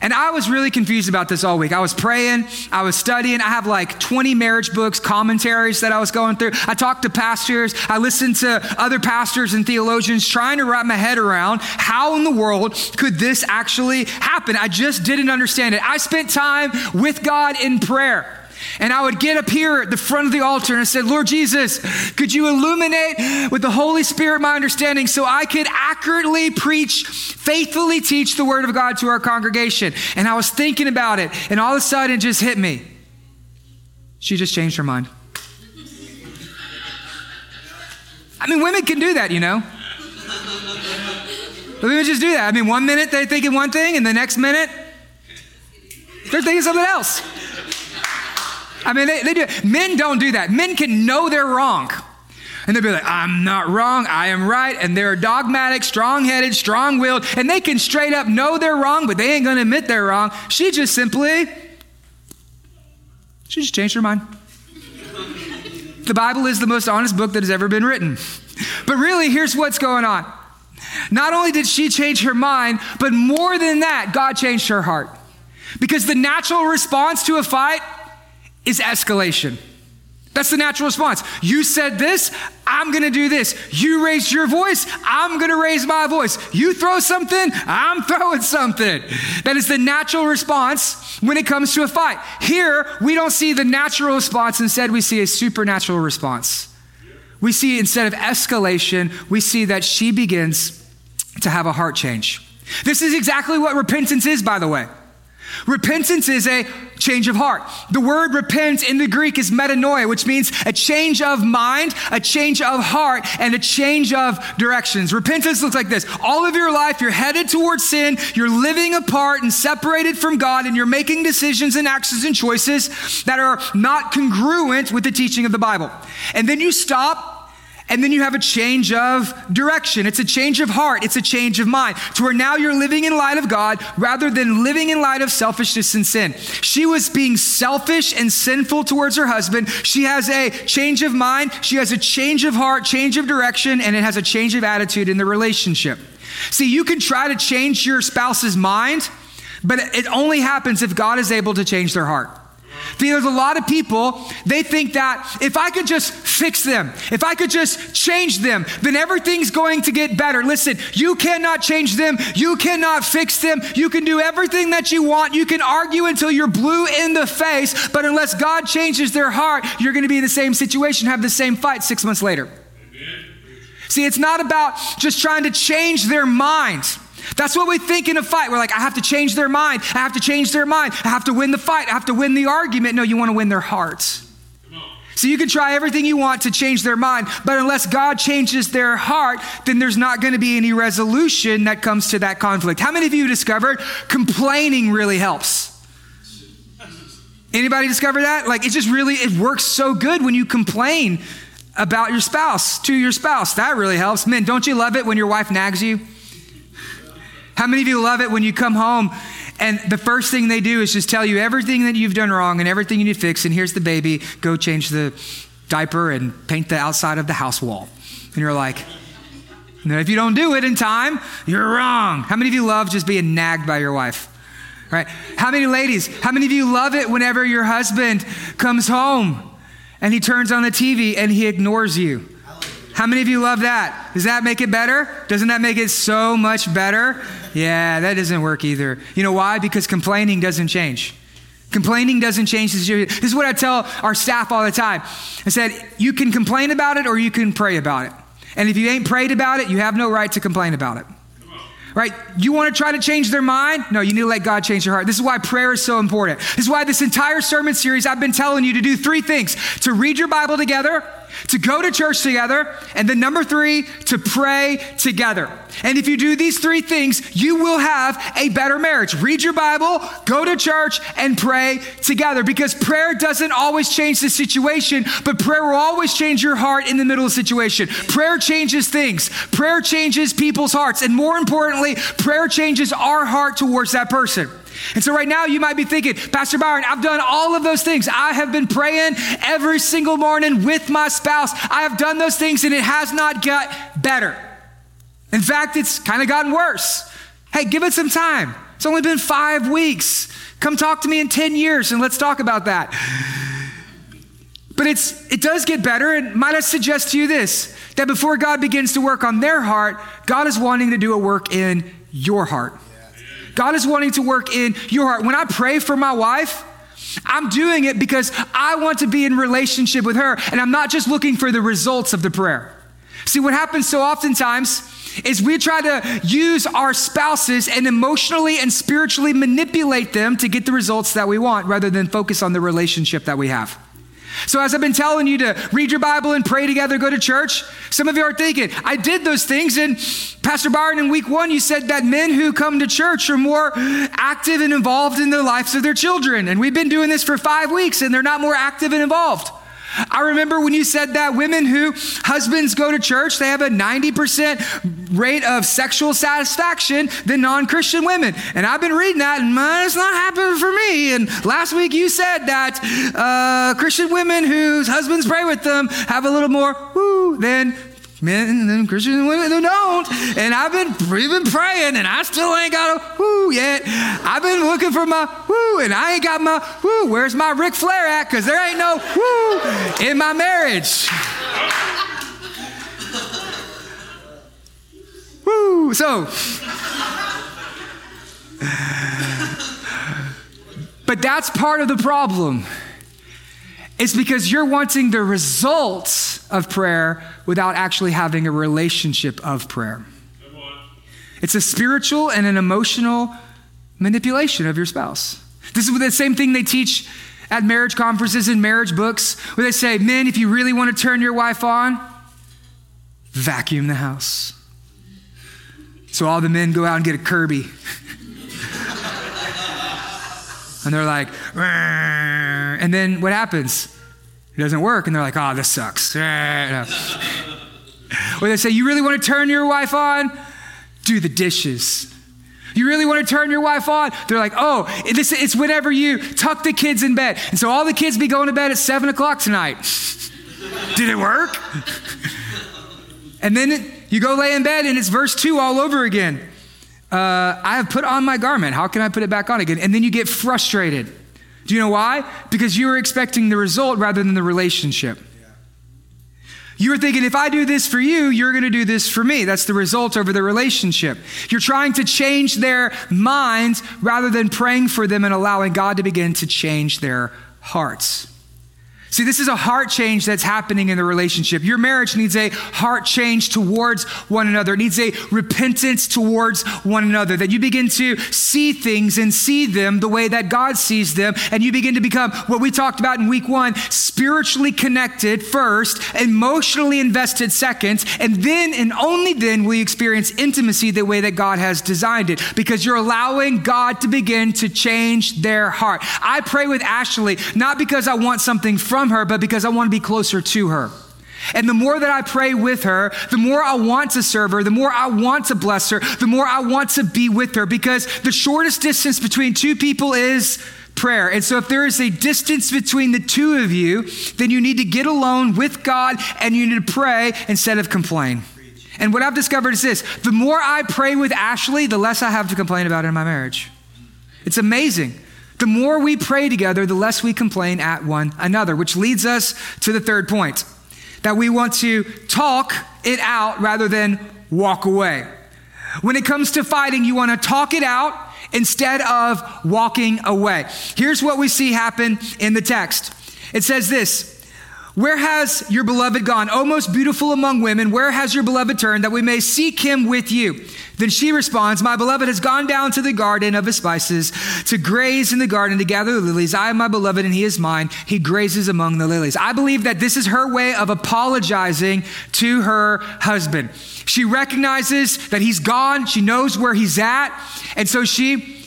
And I was really confused about this all week. I was praying, I was studying. I have like 20 marriage books, commentaries that I was going through. I talked to pastors, I listened to other pastors and theologians trying to wrap my head around how in the world could this actually happen. I just didn't understand it. I spent time with God in prayer. And I would get up here at the front of the altar and I said, Lord Jesus, could you illuminate with the Holy Spirit my understanding so I could accurately preach, faithfully teach the Word of God to our congregation? And I was thinking about it, and all of a sudden it just hit me. She just changed her mind. I mean, women can do that, you know. Women just do that. I mean, one minute they're thinking one thing, and the next minute they're thinking something else. I mean, they, they do. Men don't do that. Men can know they're wrong. And they'll be like, I'm not wrong, I am right. And they're dogmatic, strong headed, strong willed, and they can straight up know they're wrong, but they ain't gonna admit they're wrong. She just simply, she just changed her mind. the Bible is the most honest book that has ever been written. But really, here's what's going on. Not only did she change her mind, but more than that, God changed her heart. Because the natural response to a fight is escalation. That's the natural response. You said this, I'm gonna do this. You raised your voice, I'm gonna raise my voice. You throw something, I'm [LAUGHS] throwing something. That is the natural response when it comes to a fight. Here, we don't see the natural response, instead, we see a supernatural response. We see instead of escalation, we see that she begins to have a heart change. This is exactly what repentance is, by the way. Repentance is a change of heart. The word repent in the Greek is metanoia, which means a change of mind, a change of heart, and a change of directions. Repentance looks like this. All of your life, you're headed towards sin, you're living apart and separated from God, and you're making decisions and actions and choices that are not congruent with the teaching of the Bible. And then you stop and then you have a change of direction. It's a change of heart. It's a change of mind to where now you're living in light of God rather than living in light of selfishness and sin. She was being selfish and sinful towards her husband. She has a change of mind. She has a change of heart, change of direction, and it has a change of attitude in the relationship. See, you can try to change your spouse's mind, but it only happens if God is able to change their heart. There's a lot of people, they think that if I could just fix them, if I could just change them, then everything's going to get better. Listen, you cannot change them. You cannot fix them. You can do everything that you want. You can argue until you're blue in the face, but unless God changes their heart, you're going to be in the same situation, have the same fight six months later. See, it's not about just trying to change their minds. That's what we think in a fight. We're like, I have to change their mind. I have to change their mind. I have to win the fight. I have to win the argument. No, you want to win their hearts. So you can try everything you want to change their mind, but unless God changes their heart, then there's not going to be any resolution that comes to that conflict. How many of you discovered complaining really helps? Anybody discover that? Like it just really it works so good when you complain about your spouse to your spouse. That really helps. Men, don't you love it when your wife nags you? How many of you love it when you come home and the first thing they do is just tell you everything that you've done wrong and everything you need to fix, and here's the baby, go change the diaper and paint the outside of the house wall. And you're like, if you don't do it in time, you're wrong. How many of you love just being nagged by your wife? Right? How many ladies, how many of you love it whenever your husband comes home and he turns on the TV and he ignores you? How many of you love that? Does that make it better? Doesn't that make it so much better? Yeah, that doesn't work either. You know why? Because complaining doesn't change. Complaining doesn't change the situation. This is what I tell our staff all the time. I said, you can complain about it or you can pray about it. And if you ain't prayed about it, you have no right to complain about it. Right? You want to try to change their mind? No, you need to let God change your heart. This is why prayer is so important. This is why this entire sermon series, I've been telling you to do three things to read your Bible together, to go to church together, and then number three, to pray together. And if you do these three things, you will have a better marriage. Read your Bible, go to church, and pray together because prayer doesn't always change the situation, but prayer will always change your heart in the middle of the situation. Prayer changes things, prayer changes people's hearts, and more importantly, prayer changes our heart towards that person. And so, right now, you might be thinking, Pastor Byron, I've done all of those things. I have been praying every single morning with my spouse. I have done those things, and it has not got better. In fact, it's kind of gotten worse. Hey, give it some time. It's only been five weeks. Come talk to me in 10 years, and let's talk about that. But it's, it does get better, and might I suggest to you this that before God begins to work on their heart, God is wanting to do a work in your heart. God is wanting to work in your heart. When I pray for my wife, I'm doing it because I want to be in relationship with her, and I'm not just looking for the results of the prayer. See, what happens so oftentimes is we try to use our spouses and emotionally and spiritually manipulate them to get the results that we want rather than focus on the relationship that we have. So, as I've been telling you to read your Bible and pray together, go to church, some of you are thinking, I did those things. And Pastor Byron, in week one, you said that men who come to church are more active and involved in the lives of their children. And we've been doing this for five weeks and they're not more active and involved. I remember when you said that women who husbands go to church, they have a 90% rate of sexual satisfaction than non Christian women. And I've been reading that, and uh, it's not happening for me. And last week you said that uh, Christian women whose husbands pray with them have a little more woo than men and Christian women who don't. And I've been, we've been praying and I still ain't got a woo yet. I've been looking for my woo and I ain't got my woo. Where's my Ric Flair at? Because there ain't no woo in my marriage. woo. So, but that's part of the problem. It's because you're wanting the results of prayer without actually having a relationship of prayer. It's a spiritual and an emotional manipulation of your spouse. This is the same thing they teach at marriage conferences and marriage books, where they say, Men, if you really want to turn your wife on, vacuum the house. So all the men go out and get a Kirby. [LAUGHS] and they're like, and then what happens? It doesn't work, and they're like, oh, this sucks. [LAUGHS] or they say, you really want to turn your wife on? Do the dishes. You really want to turn your wife on? They're like, oh, this, it's whenever you tuck the kids in bed. And so all the kids be going to bed at 7 o'clock tonight. [LAUGHS] Did it work? [LAUGHS] and then you go lay in bed and it's verse 2 all over again. Uh, I have put on my garment. How can I put it back on again? And then you get frustrated. Do you know why? Because you were expecting the result rather than the relationship. You were thinking, if I do this for you, you're going to do this for me. That's the result over the relationship. You're trying to change their minds rather than praying for them and allowing God to begin to change their hearts. See, this is a heart change that's happening in the relationship. Your marriage needs a heart change towards one another. It needs a repentance towards one another. That you begin to see things and see them the way that God sees them. And you begin to become what we talked about in week one spiritually connected first, emotionally invested second, and then and only then will you experience intimacy the way that God has designed it because you're allowing God to begin to change their heart. I pray with Ashley, not because I want something from from her, but because I want to be closer to her. And the more that I pray with her, the more I want to serve her, the more I want to bless her, the more I want to be with her because the shortest distance between two people is prayer. And so if there is a distance between the two of you, then you need to get alone with God and you need to pray instead of complain. And what I've discovered is this the more I pray with Ashley, the less I have to complain about in my marriage. It's amazing. The more we pray together, the less we complain at one another, which leads us to the third point that we want to talk it out rather than walk away. When it comes to fighting, you want to talk it out instead of walking away. Here's what we see happen in the text it says this. Where has your beloved gone? O most beautiful among women, where has your beloved turned that we may seek him with you? Then she responds, My beloved has gone down to the garden of the spices to graze in the garden to gather the lilies. I am my beloved and he is mine. He grazes among the lilies. I believe that this is her way of apologizing to her husband. She recognizes that he's gone. She knows where he's at. And so she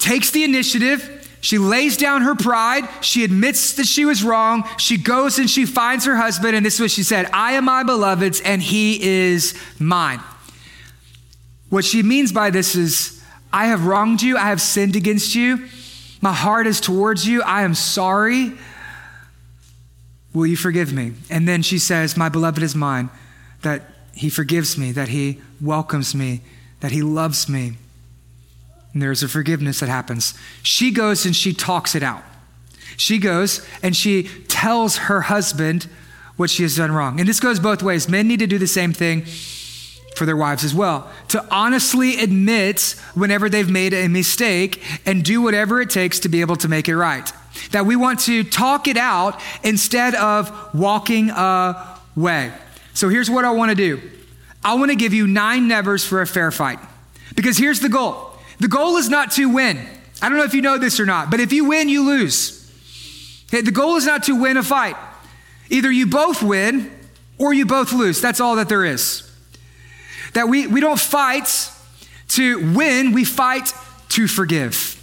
takes the initiative she lays down her pride. She admits that she was wrong. She goes and she finds her husband. And this is what she said I am my beloved's, and he is mine. What she means by this is, I have wronged you. I have sinned against you. My heart is towards you. I am sorry. Will you forgive me? And then she says, My beloved is mine, that he forgives me, that he welcomes me, that he loves me. And there's a forgiveness that happens. She goes and she talks it out. She goes and she tells her husband what she has done wrong. And this goes both ways. Men need to do the same thing for their wives as well. To honestly admit whenever they've made a mistake and do whatever it takes to be able to make it right. That we want to talk it out instead of walking away. So here's what I want to do I want to give you nine nevers for a fair fight. Because here's the goal the goal is not to win. I don't know if you know this or not, but if you win, you lose. Okay, the goal is not to win a fight. Either you both win or you both lose. That's all that there is. That we, we don't fight to win, we fight to forgive.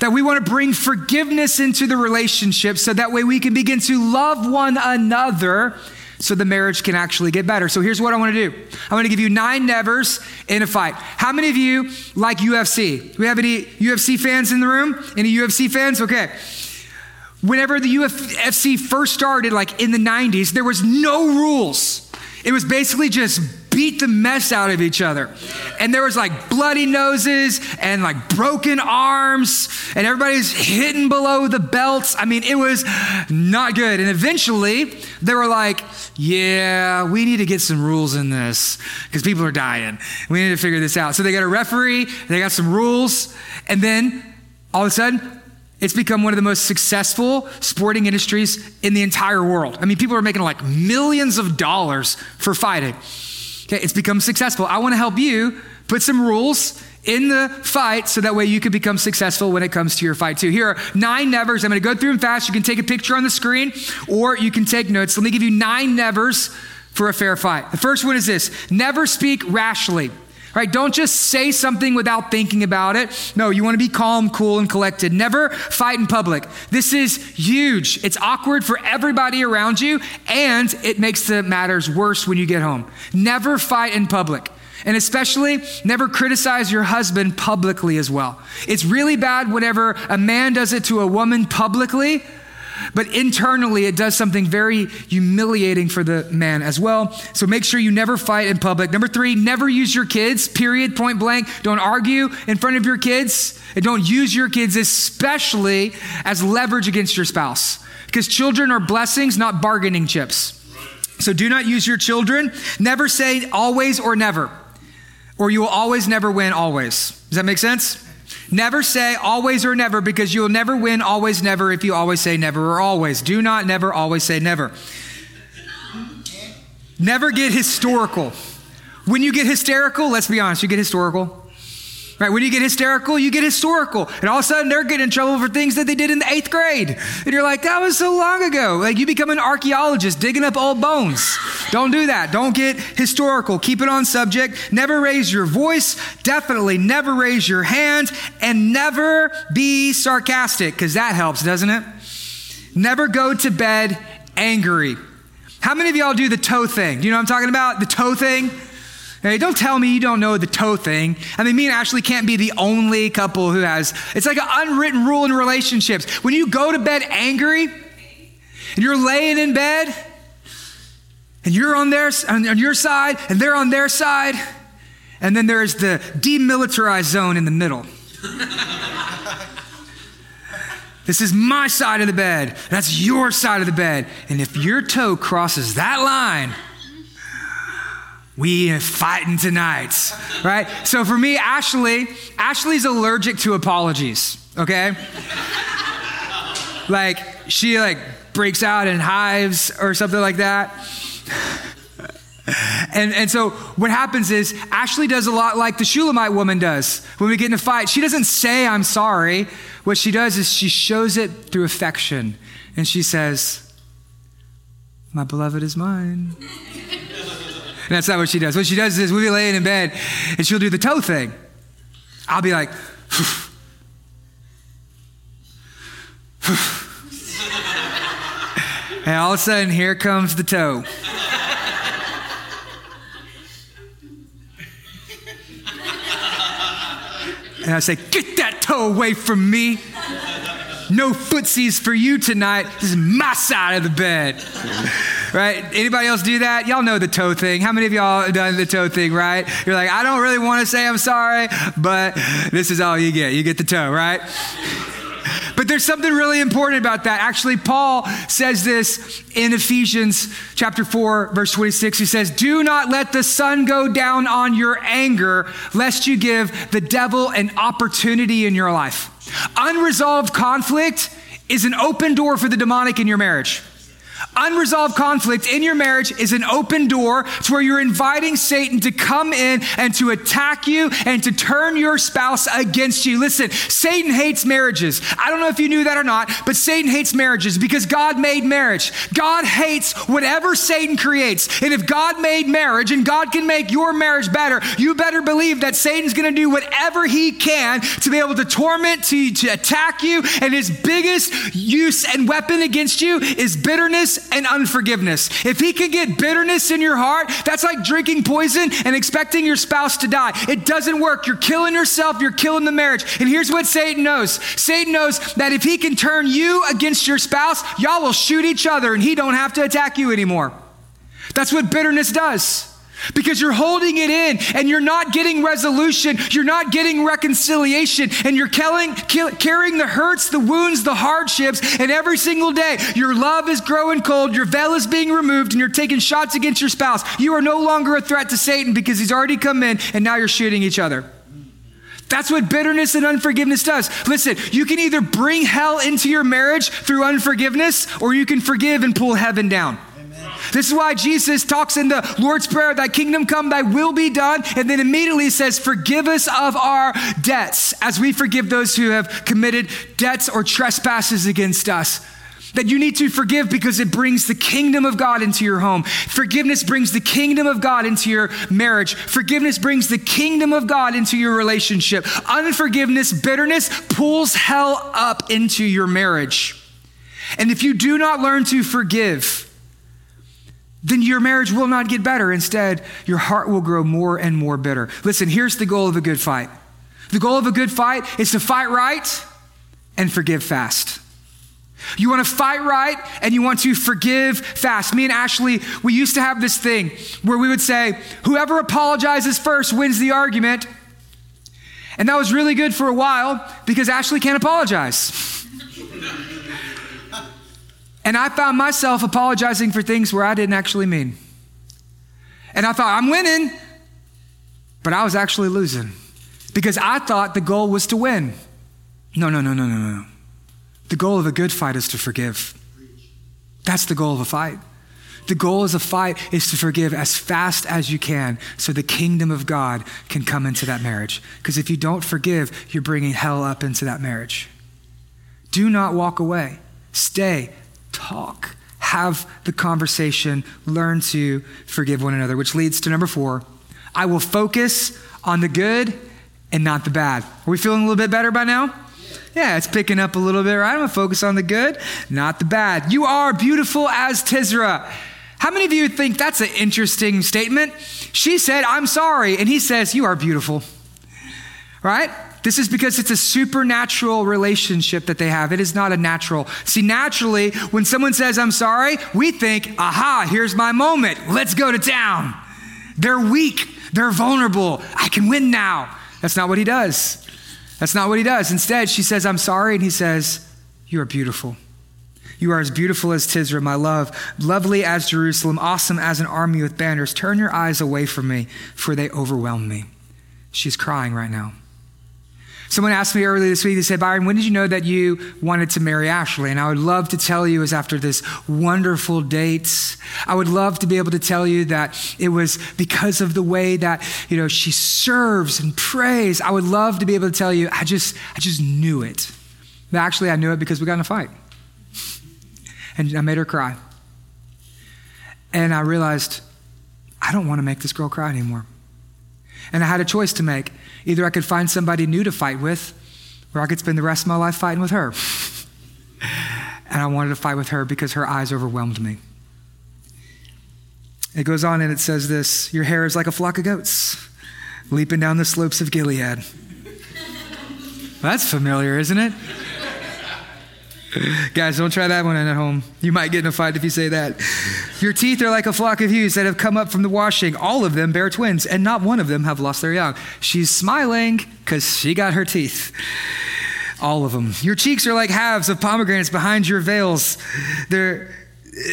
that we want to bring forgiveness into the relationship so that way we can begin to love one another so the marriage can actually get better. So here's what I want to do I want to give you nine nevers in a fight. How many of you like UFC? Do we have any UFC fans in the room? Any UFC fans? Okay. Whenever the UFC first started, like in the 90s, there was no rules. It was basically just beat the mess out of each other. And there was like bloody noses and like broken arms, and everybody's hitting below the belts. I mean, it was not good. And eventually, they were like, yeah, we need to get some rules in this because people are dying. We need to figure this out. So they got a referee, they got some rules, and then all of a sudden, it's become one of the most successful sporting industries in the entire world. I mean, people are making like millions of dollars for fighting. Okay, it's become successful. I want to help you put some rules in the fight so that way you can become successful when it comes to your fight too. Here are nine nevers. I'm going to go through them fast. You can take a picture on the screen or you can take notes. Let me give you nine nevers for a fair fight. The first one is this never speak rashly. Right? Don't just say something without thinking about it. No, you want to be calm, cool, and collected. Never fight in public. This is huge. It's awkward for everybody around you, and it makes the matters worse when you get home. Never fight in public. And especially, never criticize your husband publicly as well. It's really bad whenever a man does it to a woman publicly but internally, it does something very humiliating for the man as well. So make sure you never fight in public. Number three, never use your kids, period, point blank. Don't argue in front of your kids. And don't use your kids, especially as leverage against your spouse. Because children are blessings, not bargaining chips. So do not use your children. Never say always or never, or you will always never win always. Does that make sense? Never say always or never because you'll never win always never if you always say never or always. Do not never always say never. Never get historical. When you get hysterical, let's be honest, you get historical. Right? When you get hysterical, you get historical. And all of a sudden they're getting in trouble for things that they did in the eighth grade. And you're like, that was so long ago. Like you become an archaeologist digging up old bones. Don't do that. Don't get historical. Keep it on subject. Never raise your voice. Definitely never raise your hand. And never be sarcastic, because that helps, doesn't it? Never go to bed angry. How many of y'all do the toe thing? Do you know what I'm talking about? The toe thing? Hey, don't tell me you don't know the toe thing. I mean, me and Ashley can't be the only couple who has, it's like an unwritten rule in relationships. When you go to bed angry and you're laying in bed and you're on, their, on your side and they're on their side, and then there's the demilitarized zone in the middle. [LAUGHS] This is my side of the bed. That's your side of the bed. And if your toe crosses that line, we are fighting tonight, right? So for me, Ashley, Ashley's allergic to apologies, okay? like she like breaks out in hives or something like that. And, and so what happens is Ashley does a lot like the Shulamite woman does when we get in a fight. She doesn't say, I'm sorry. What she does is she shows it through affection. And she says, My beloved is mine. And that's not what she does. What she does is we'll be laying in bed and she'll do the toe thing. I'll be like, [SIGHS] and all of a sudden, here comes the toe. And I say, Get that toe away from me. No footsies for you tonight. This is my side of the bed right? Anybody else do that? Y'all know the toe thing. How many of y'all done the toe thing, right? You're like, I don't really want to say I'm sorry, but this is all you get. You get the toe, right? But there's something really important about that. Actually, Paul says this in Ephesians chapter 4, verse 26. He says, Do not let the sun go down on your anger, lest you give the devil an opportunity in your life. Unresolved conflict is an open door for the demonic in your marriage. Unresolved conflict in your marriage is an open door to where you're inviting Satan to come in and to attack you and to turn your spouse against you. Listen, Satan hates marriages. I don't know if you knew that or not, but Satan hates marriages because God made marriage. God hates whatever Satan creates. And if God made marriage and God can make your marriage better, you better believe that Satan's going to do whatever he can to be able to torment, to, to attack you. And his biggest use and weapon against you is bitterness and unforgiveness. If he can get bitterness in your heart, that's like drinking poison and expecting your spouse to die. It doesn't work. You're killing yourself, you're killing the marriage. And here's what Satan knows Satan knows that if he can turn you against your spouse, y'all will shoot each other and he don't have to attack you anymore. That's what bitterness does because you're holding it in and you're not getting resolution, you're not getting reconciliation, and you're carrying, carrying the hurts, the wounds, the hardships, and every single day your love is growing cold, your veil is being removed, and you're taking shots against your spouse. You are no longer a threat to Satan because he's already come in and now you're shooting each other. That's what bitterness and unforgiveness does. Listen, you can either bring hell into your marriage through unforgiveness or you can forgive and pull heaven down. This is why Jesus talks in the Lord's Prayer, Thy kingdom come, thy will be done. And then immediately says, Forgive us of our debts as we forgive those who have committed debts or trespasses against us that you need to forgive because it brings the kingdom of God into your home. Forgiveness brings the kingdom of God into your marriage. Forgiveness brings the kingdom of God into your relationship. Unforgiveness, bitterness pulls hell up into your marriage. And if you do not learn to forgive, then your marriage will not get better. Instead, your heart will grow more and more bitter. Listen, here's the goal of a good fight the goal of a good fight is to fight right and forgive fast. You want to fight right and you want to forgive fast. Me and Ashley, we used to have this thing where we would say, whoever apologizes first wins the argument. And that was really good for a while because Ashley can't apologize. [LAUGHS] And I found myself apologizing for things where I didn't actually mean. And I thought, I'm winning, but I was actually losing because I thought the goal was to win. No, no, no, no, no, no. The goal of a good fight is to forgive. That's the goal of a fight. The goal of a fight is to forgive as fast as you can so the kingdom of God can come into that marriage. Because if you don't forgive, you're bringing hell up into that marriage. Do not walk away. Stay talk, have the conversation, learn to forgive one another, which leads to number four I will focus on the good and not the bad. Are we feeling a little bit better by now? Yeah, it's picking up a little bit, right? I'm gonna focus on the good, not the bad. You are beautiful as Tirzah. How many of you think that's an interesting statement? She said, I'm sorry. And he says, You are beautiful. Right? This is because it's a supernatural relationship that they have. It is not a natural. See, naturally, when someone says, I'm sorry, we think, aha, here's my moment. Let's go to town. They're weak. They're vulnerable. I can win now. That's not what he does. That's not what he does. Instead, she says, I'm sorry. And he says, You are beautiful. You are as beautiful as Tirzah, my love, lovely as Jerusalem, awesome as an army with banners. Turn your eyes away from me, for they overwhelm me. She's crying right now. Someone asked me earlier this week, they said, Byron, when did you know that you wanted to marry Ashley? And I would love to tell you it was after this wonderful date. I would love to be able to tell you that it was because of the way that, you know, she serves and prays. I would love to be able to tell you, I just, I just knew it. But actually, I knew it because we got in a fight. And I made her cry. And I realized, I don't want to make this girl cry anymore. And I had a choice to make. Either I could find somebody new to fight with, or I could spend the rest of my life fighting with her. [LAUGHS] and I wanted to fight with her because her eyes overwhelmed me. It goes on and it says this Your hair is like a flock of goats leaping down the slopes of Gilead. [LAUGHS] That's familiar, isn't it? Guys, don't try that one at home. You might get in a fight if you say that. Your teeth are like a flock of ewes that have come up from the washing. All of them bear twins, and not one of them have lost their young. She's smiling because she got her teeth. All of them. Your cheeks are like halves of pomegranates behind your veils. They're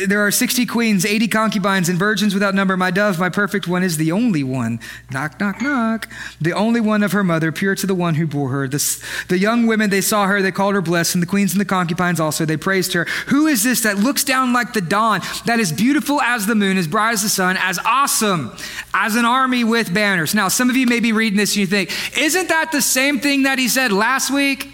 there are 60 queens, 80 concubines, and virgins without number. My dove, my perfect one, is the only one. Knock, knock, knock. The only one of her mother, pure to the one who bore her. The, the young women, they saw her, they called her blessed, and the queens and the concubines also, they praised her. Who is this that looks down like the dawn, that is beautiful as the moon, as bright as the sun, as awesome as an army with banners? Now, some of you may be reading this and you think, isn't that the same thing that he said last week?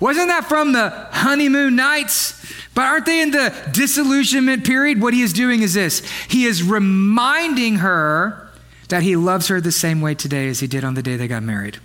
Wasn't that from the honeymoon nights? But aren't they in the disillusionment period? What he is doing is this he is reminding her that he loves her the same way today as he did on the day they got married.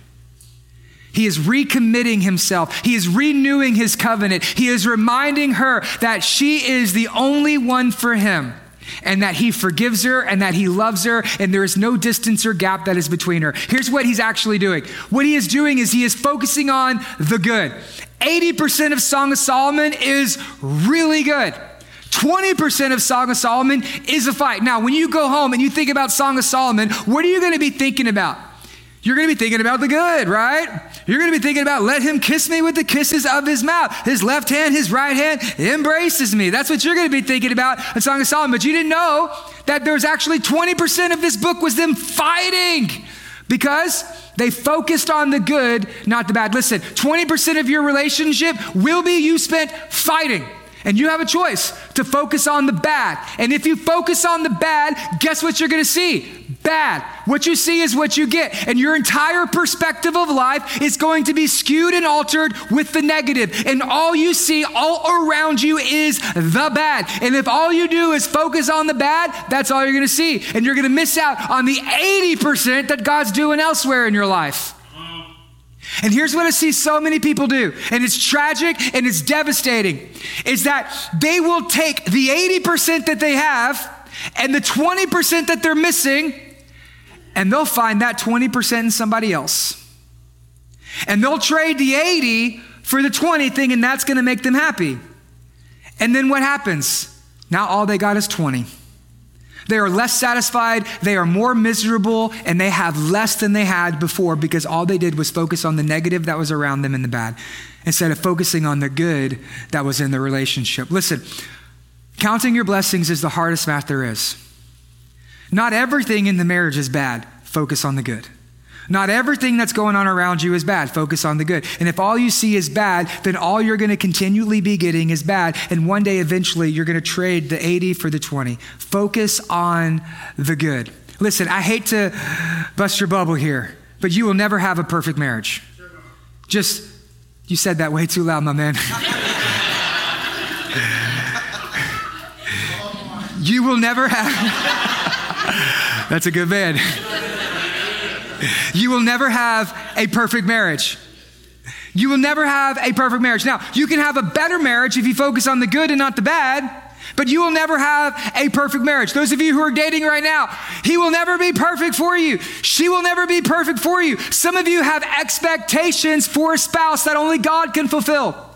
He is recommitting himself. He is renewing his covenant. He is reminding her that she is the only one for him and that he forgives her and that he loves her and there is no distance or gap that is between her. Here's what he's actually doing. What he is doing is he is focusing on the good. 80% of Song of Solomon is really good. 20% of Song of Solomon is a fight. Now, when you go home and you think about Song of Solomon, what are you going to be thinking about? You're going to be thinking about the good, right? You're going to be thinking about, let him kiss me with the kisses of his mouth. His left hand, his right hand embraces me. That's what you're going to be thinking about in Song of Solomon. But you didn't know that there's actually 20% of this book was them fighting because they focused on the good, not the bad. Listen, 20% of your relationship will be you spent fighting. And you have a choice to focus on the bad. And if you focus on the bad, guess what you're going to see? Bad. What you see is what you get. And your entire perspective of life is going to be skewed and altered with the negative. And all you see all around you is the bad. And if all you do is focus on the bad, that's all you're going to see. And you're going to miss out on the 80% that God's doing elsewhere in your life. And here's what I see so many people do, and it's tragic and it's devastating, is that they will take the 80% that they have and the 20% that they're missing, and they'll find that 20% in somebody else. And they'll trade the 80 for the 20 thing, and that's gonna make them happy. And then what happens? Now all they got is 20. They are less satisfied, they are more miserable, and they have less than they had before because all they did was focus on the negative that was around them and the bad instead of focusing on the good that was in the relationship. Listen, counting your blessings is the hardest math there is. Not everything in the marriage is bad. Focus on the good. Not everything that's going on around you is bad. Focus on the good. And if all you see is bad, then all you're going to continually be getting is bad. And one day, eventually, you're going to trade the 80 for the 20. Focus on the good. Listen, I hate to bust your bubble here, but you will never have a perfect marriage. Just, you said that way too loud, my man. [LAUGHS] you will never have. [LAUGHS] That's a good man. You will never have a perfect marriage. You will never have a perfect marriage. Now, you can have a better marriage if you focus on the good and not the bad, but you will never have a perfect marriage. Those of you who are dating right now, he will never be perfect for you. She will never be perfect for you. Some of you have expectations for a spouse that only God can fulfill.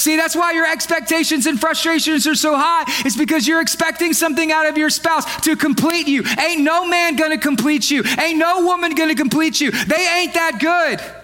See, that's why your expectations and frustrations are so high. It's because you're expecting something out of your spouse to complete you. Ain't no man gonna complete you. Ain't no woman gonna complete you. They ain't that good.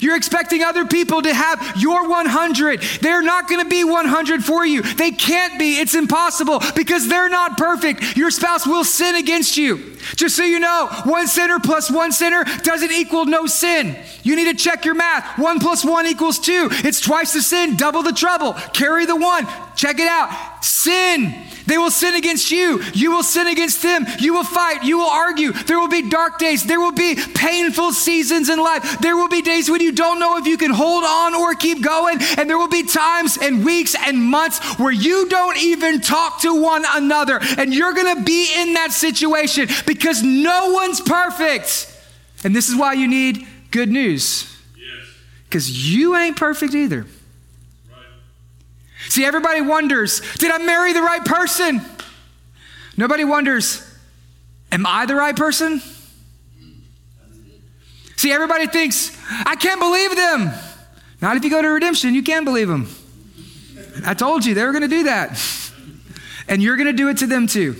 You're expecting other people to have your 100. They're not going to be 100 for you. They can't be. It's impossible because they're not perfect. Your spouse will sin against you. Just so you know, one sinner plus one sinner doesn't equal no sin. You need to check your math. One plus one equals two. It's twice the sin, double the trouble. Carry the one. Check it out. Sin. They will sin against you. You will sin against them. You will fight. You will argue. There will be dark days. There will be painful seasons in life. There will be days when you don't know if you can hold on or keep going. And there will be times and weeks and months where you don't even talk to one another. And you're going to be in that situation because no one's perfect. And this is why you need good news. Because you ain't perfect either. See, everybody wonders did I marry the right person? Nobody wonders, am I the right person? See, everybody thinks, I can't believe them. Not if you go to redemption, you can believe them. I told you they were going to do that. And you're going to do it to them too.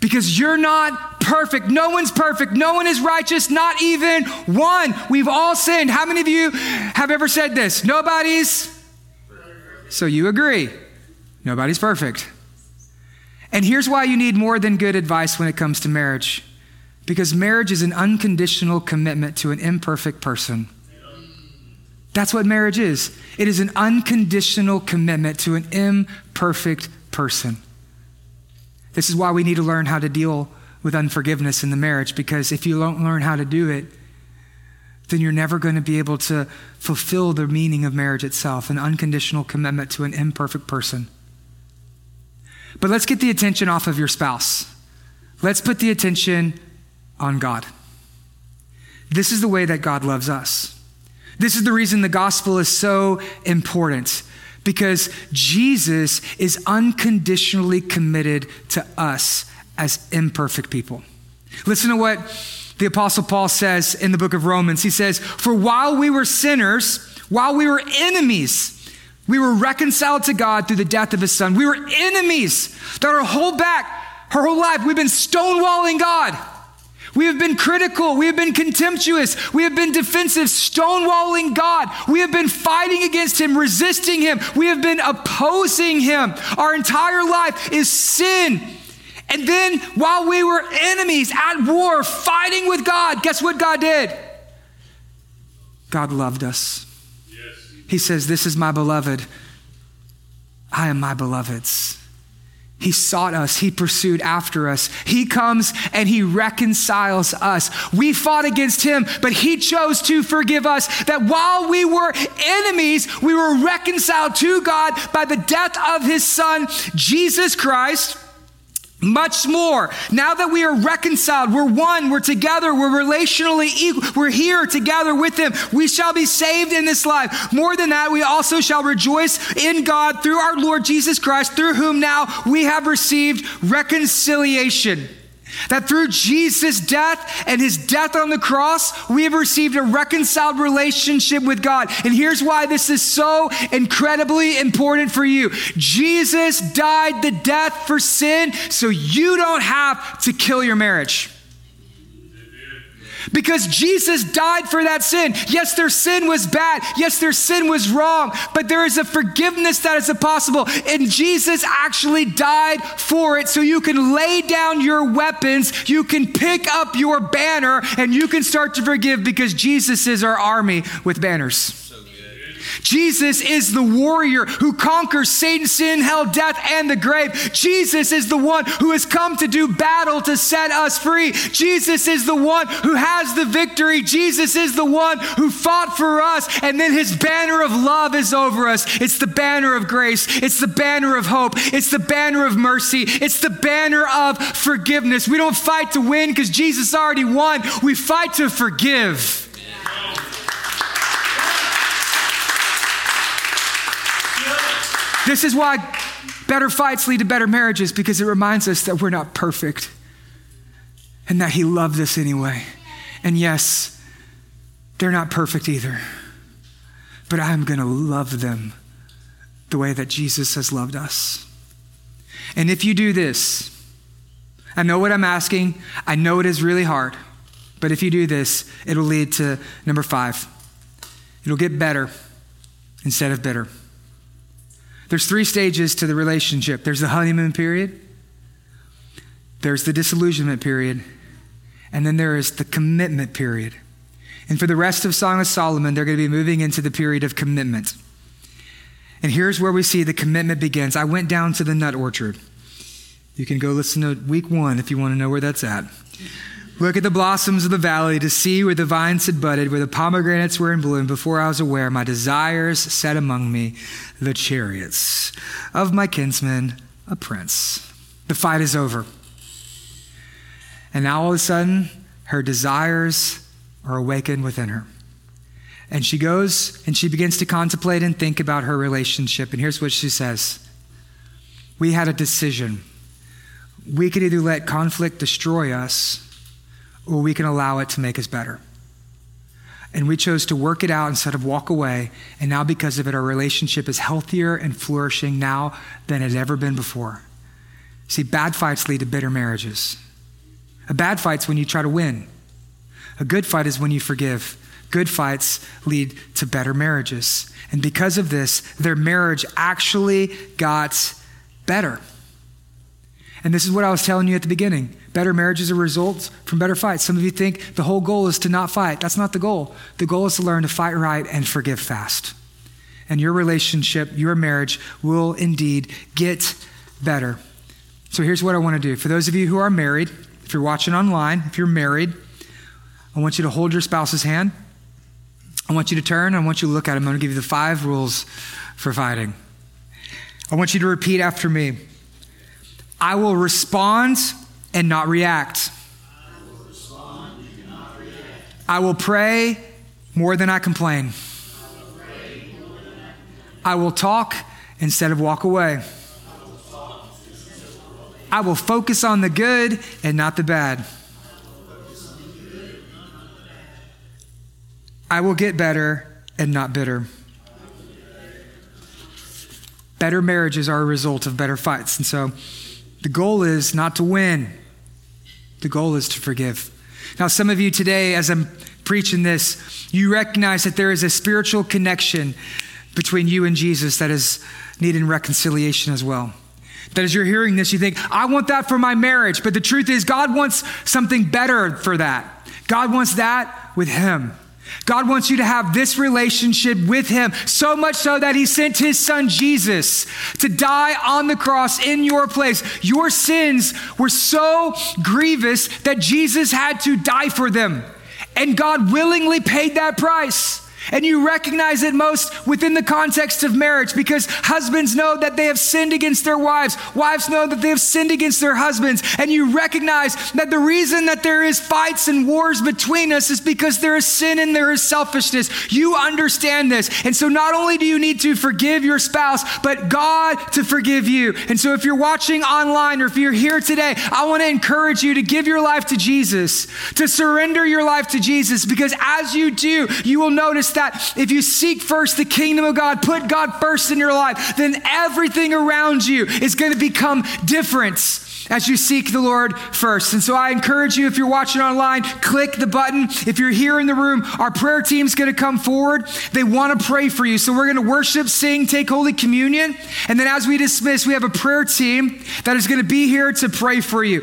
Because you're not perfect. No one's perfect. No one is righteous, not even one. We've all sinned. How many of you have ever said this? Nobody's so you agree. Nobody's perfect. And here's why you need more than good advice when it comes to marriage because marriage is an unconditional commitment to an imperfect person. That's what marriage is. It is an unconditional commitment to an imperfect person. This is why we need to learn how to deal with unforgiveness in the marriage because if you don't learn how to do it, then you're never going to be able to fulfill the meaning of marriage itself an unconditional commitment to an imperfect person. But let's get the attention off of your spouse. Let's put the attention on God. This is the way that God loves us. This is the reason the gospel is so important because Jesus is unconditionally committed to us as imperfect people. Listen to what the Apostle Paul says in the book of Romans. He says, For while we were sinners, while we were enemies, we were reconciled to God through the death of his son. We were enemies that our whole back, our whole life, we've been stonewalling God. We have been critical. We have been contemptuous. We have been defensive, stonewalling God. We have been fighting against Him, resisting Him. We have been opposing Him. Our entire life is sin. And then while we were enemies at war, fighting with God, guess what God did? God loved us. Yes. He says, This is my beloved. I am my beloved's. He sought us. He pursued after us. He comes and he reconciles us. We fought against him, but he chose to forgive us. That while we were enemies, we were reconciled to God by the death of his son, Jesus Christ. Much more. Now that we are reconciled, we're one, we're together, we're relationally equal, we're here together with Him. We shall be saved in this life. More than that, we also shall rejoice in God through our Lord Jesus Christ, through whom now we have received reconciliation. That through Jesus' death and his death on the cross, we have received a reconciled relationship with God. And here's why this is so incredibly important for you Jesus died the death for sin so you don't have to kill your marriage. Because Jesus died for that sin. Yes, their sin was bad. Yes, their sin was wrong, but there is a forgiveness that is possible. And Jesus actually died for it so you can lay down your weapons, you can pick up your banner, and you can start to forgive because Jesus is our army with banners. Jesus is the warrior who conquers Satan, sin, hell, death, and the grave. Jesus is the one who has come to do battle to set us free. Jesus is the one who has the victory. Jesus is the one who fought for us, and then his banner of love is over us. It's the banner of grace, it's the banner of hope, it's the banner of mercy, it's the banner of forgiveness. We don't fight to win because Jesus already won, we fight to forgive. This is why better fights lead to better marriages because it reminds us that we're not perfect and that He loved us anyway. And yes, they're not perfect either, but I'm going to love them the way that Jesus has loved us. And if you do this, I know what I'm asking, I know it is really hard, but if you do this, it'll lead to number five. It'll get better instead of bitter. There's three stages to the relationship there's the honeymoon period, there's the disillusionment period, and then there is the commitment period. And for the rest of Song of Solomon, they're going to be moving into the period of commitment. And here's where we see the commitment begins. I went down to the nut orchard. You can go listen to week one if you want to know where that's at. Look at the blossoms of the valley to see where the vines had budded, where the pomegranates were in bloom. Before I was aware, my desires set among me the chariots of my kinsman, a prince. The fight is over. And now all of a sudden, her desires are awakened within her. And she goes and she begins to contemplate and think about her relationship. And here's what she says We had a decision. We could either let conflict destroy us or we can allow it to make us better. And we chose to work it out instead of walk away. And now, because of it, our relationship is healthier and flourishing now than it had ever been before. See, bad fights lead to bitter marriages. A bad fight's when you try to win. A good fight is when you forgive. Good fights lead to better marriages. And because of this, their marriage actually got better. And this is what I was telling you at the beginning. Better marriages are results from better fights. Some of you think the whole goal is to not fight. That's not the goal. The goal is to learn to fight right and forgive fast. And your relationship, your marriage will indeed get better. So here's what I want to do. For those of you who are married, if you're watching online, if you're married, I want you to hold your spouse's hand. I want you to turn. I want you to look at him. I'm going to give you the five rules for fighting. I want you to repeat after me. I will respond and not react. I will pray more than I complain. I will talk instead of walk away. I will focus on the good and not the bad. I will get better and not bitter. Better marriages are a result of better fights. And so the goal is not to win, the goal is to forgive. Now, some of you today, as I'm preaching this, you recognize that there is a spiritual connection between you and Jesus that is needing reconciliation as well. That as you're hearing this, you think, I want that for my marriage. But the truth is, God wants something better for that. God wants that with Him. God wants you to have this relationship with Him, so much so that He sent His Son Jesus to die on the cross in your place. Your sins were so grievous that Jesus had to die for them. And God willingly paid that price. And you recognize it most within the context of marriage because husbands know that they have sinned against their wives. Wives know that they have sinned against their husbands. And you recognize that the reason that there is fights and wars between us is because there is sin and there is selfishness. You understand this. And so not only do you need to forgive your spouse, but God to forgive you. And so if you're watching online or if you're here today, I want to encourage you to give your life to Jesus, to surrender your life to Jesus because as you do, you will notice that if you seek first the kingdom of God, put God first in your life, then everything around you is going to become different as you seek the Lord first. And so I encourage you, if you're watching online, click the button. If you're here in the room, our prayer team's going to come forward. They want to pray for you. So we're going to worship, sing, take Holy Communion. And then as we dismiss, we have a prayer team that is going to be here to pray for you.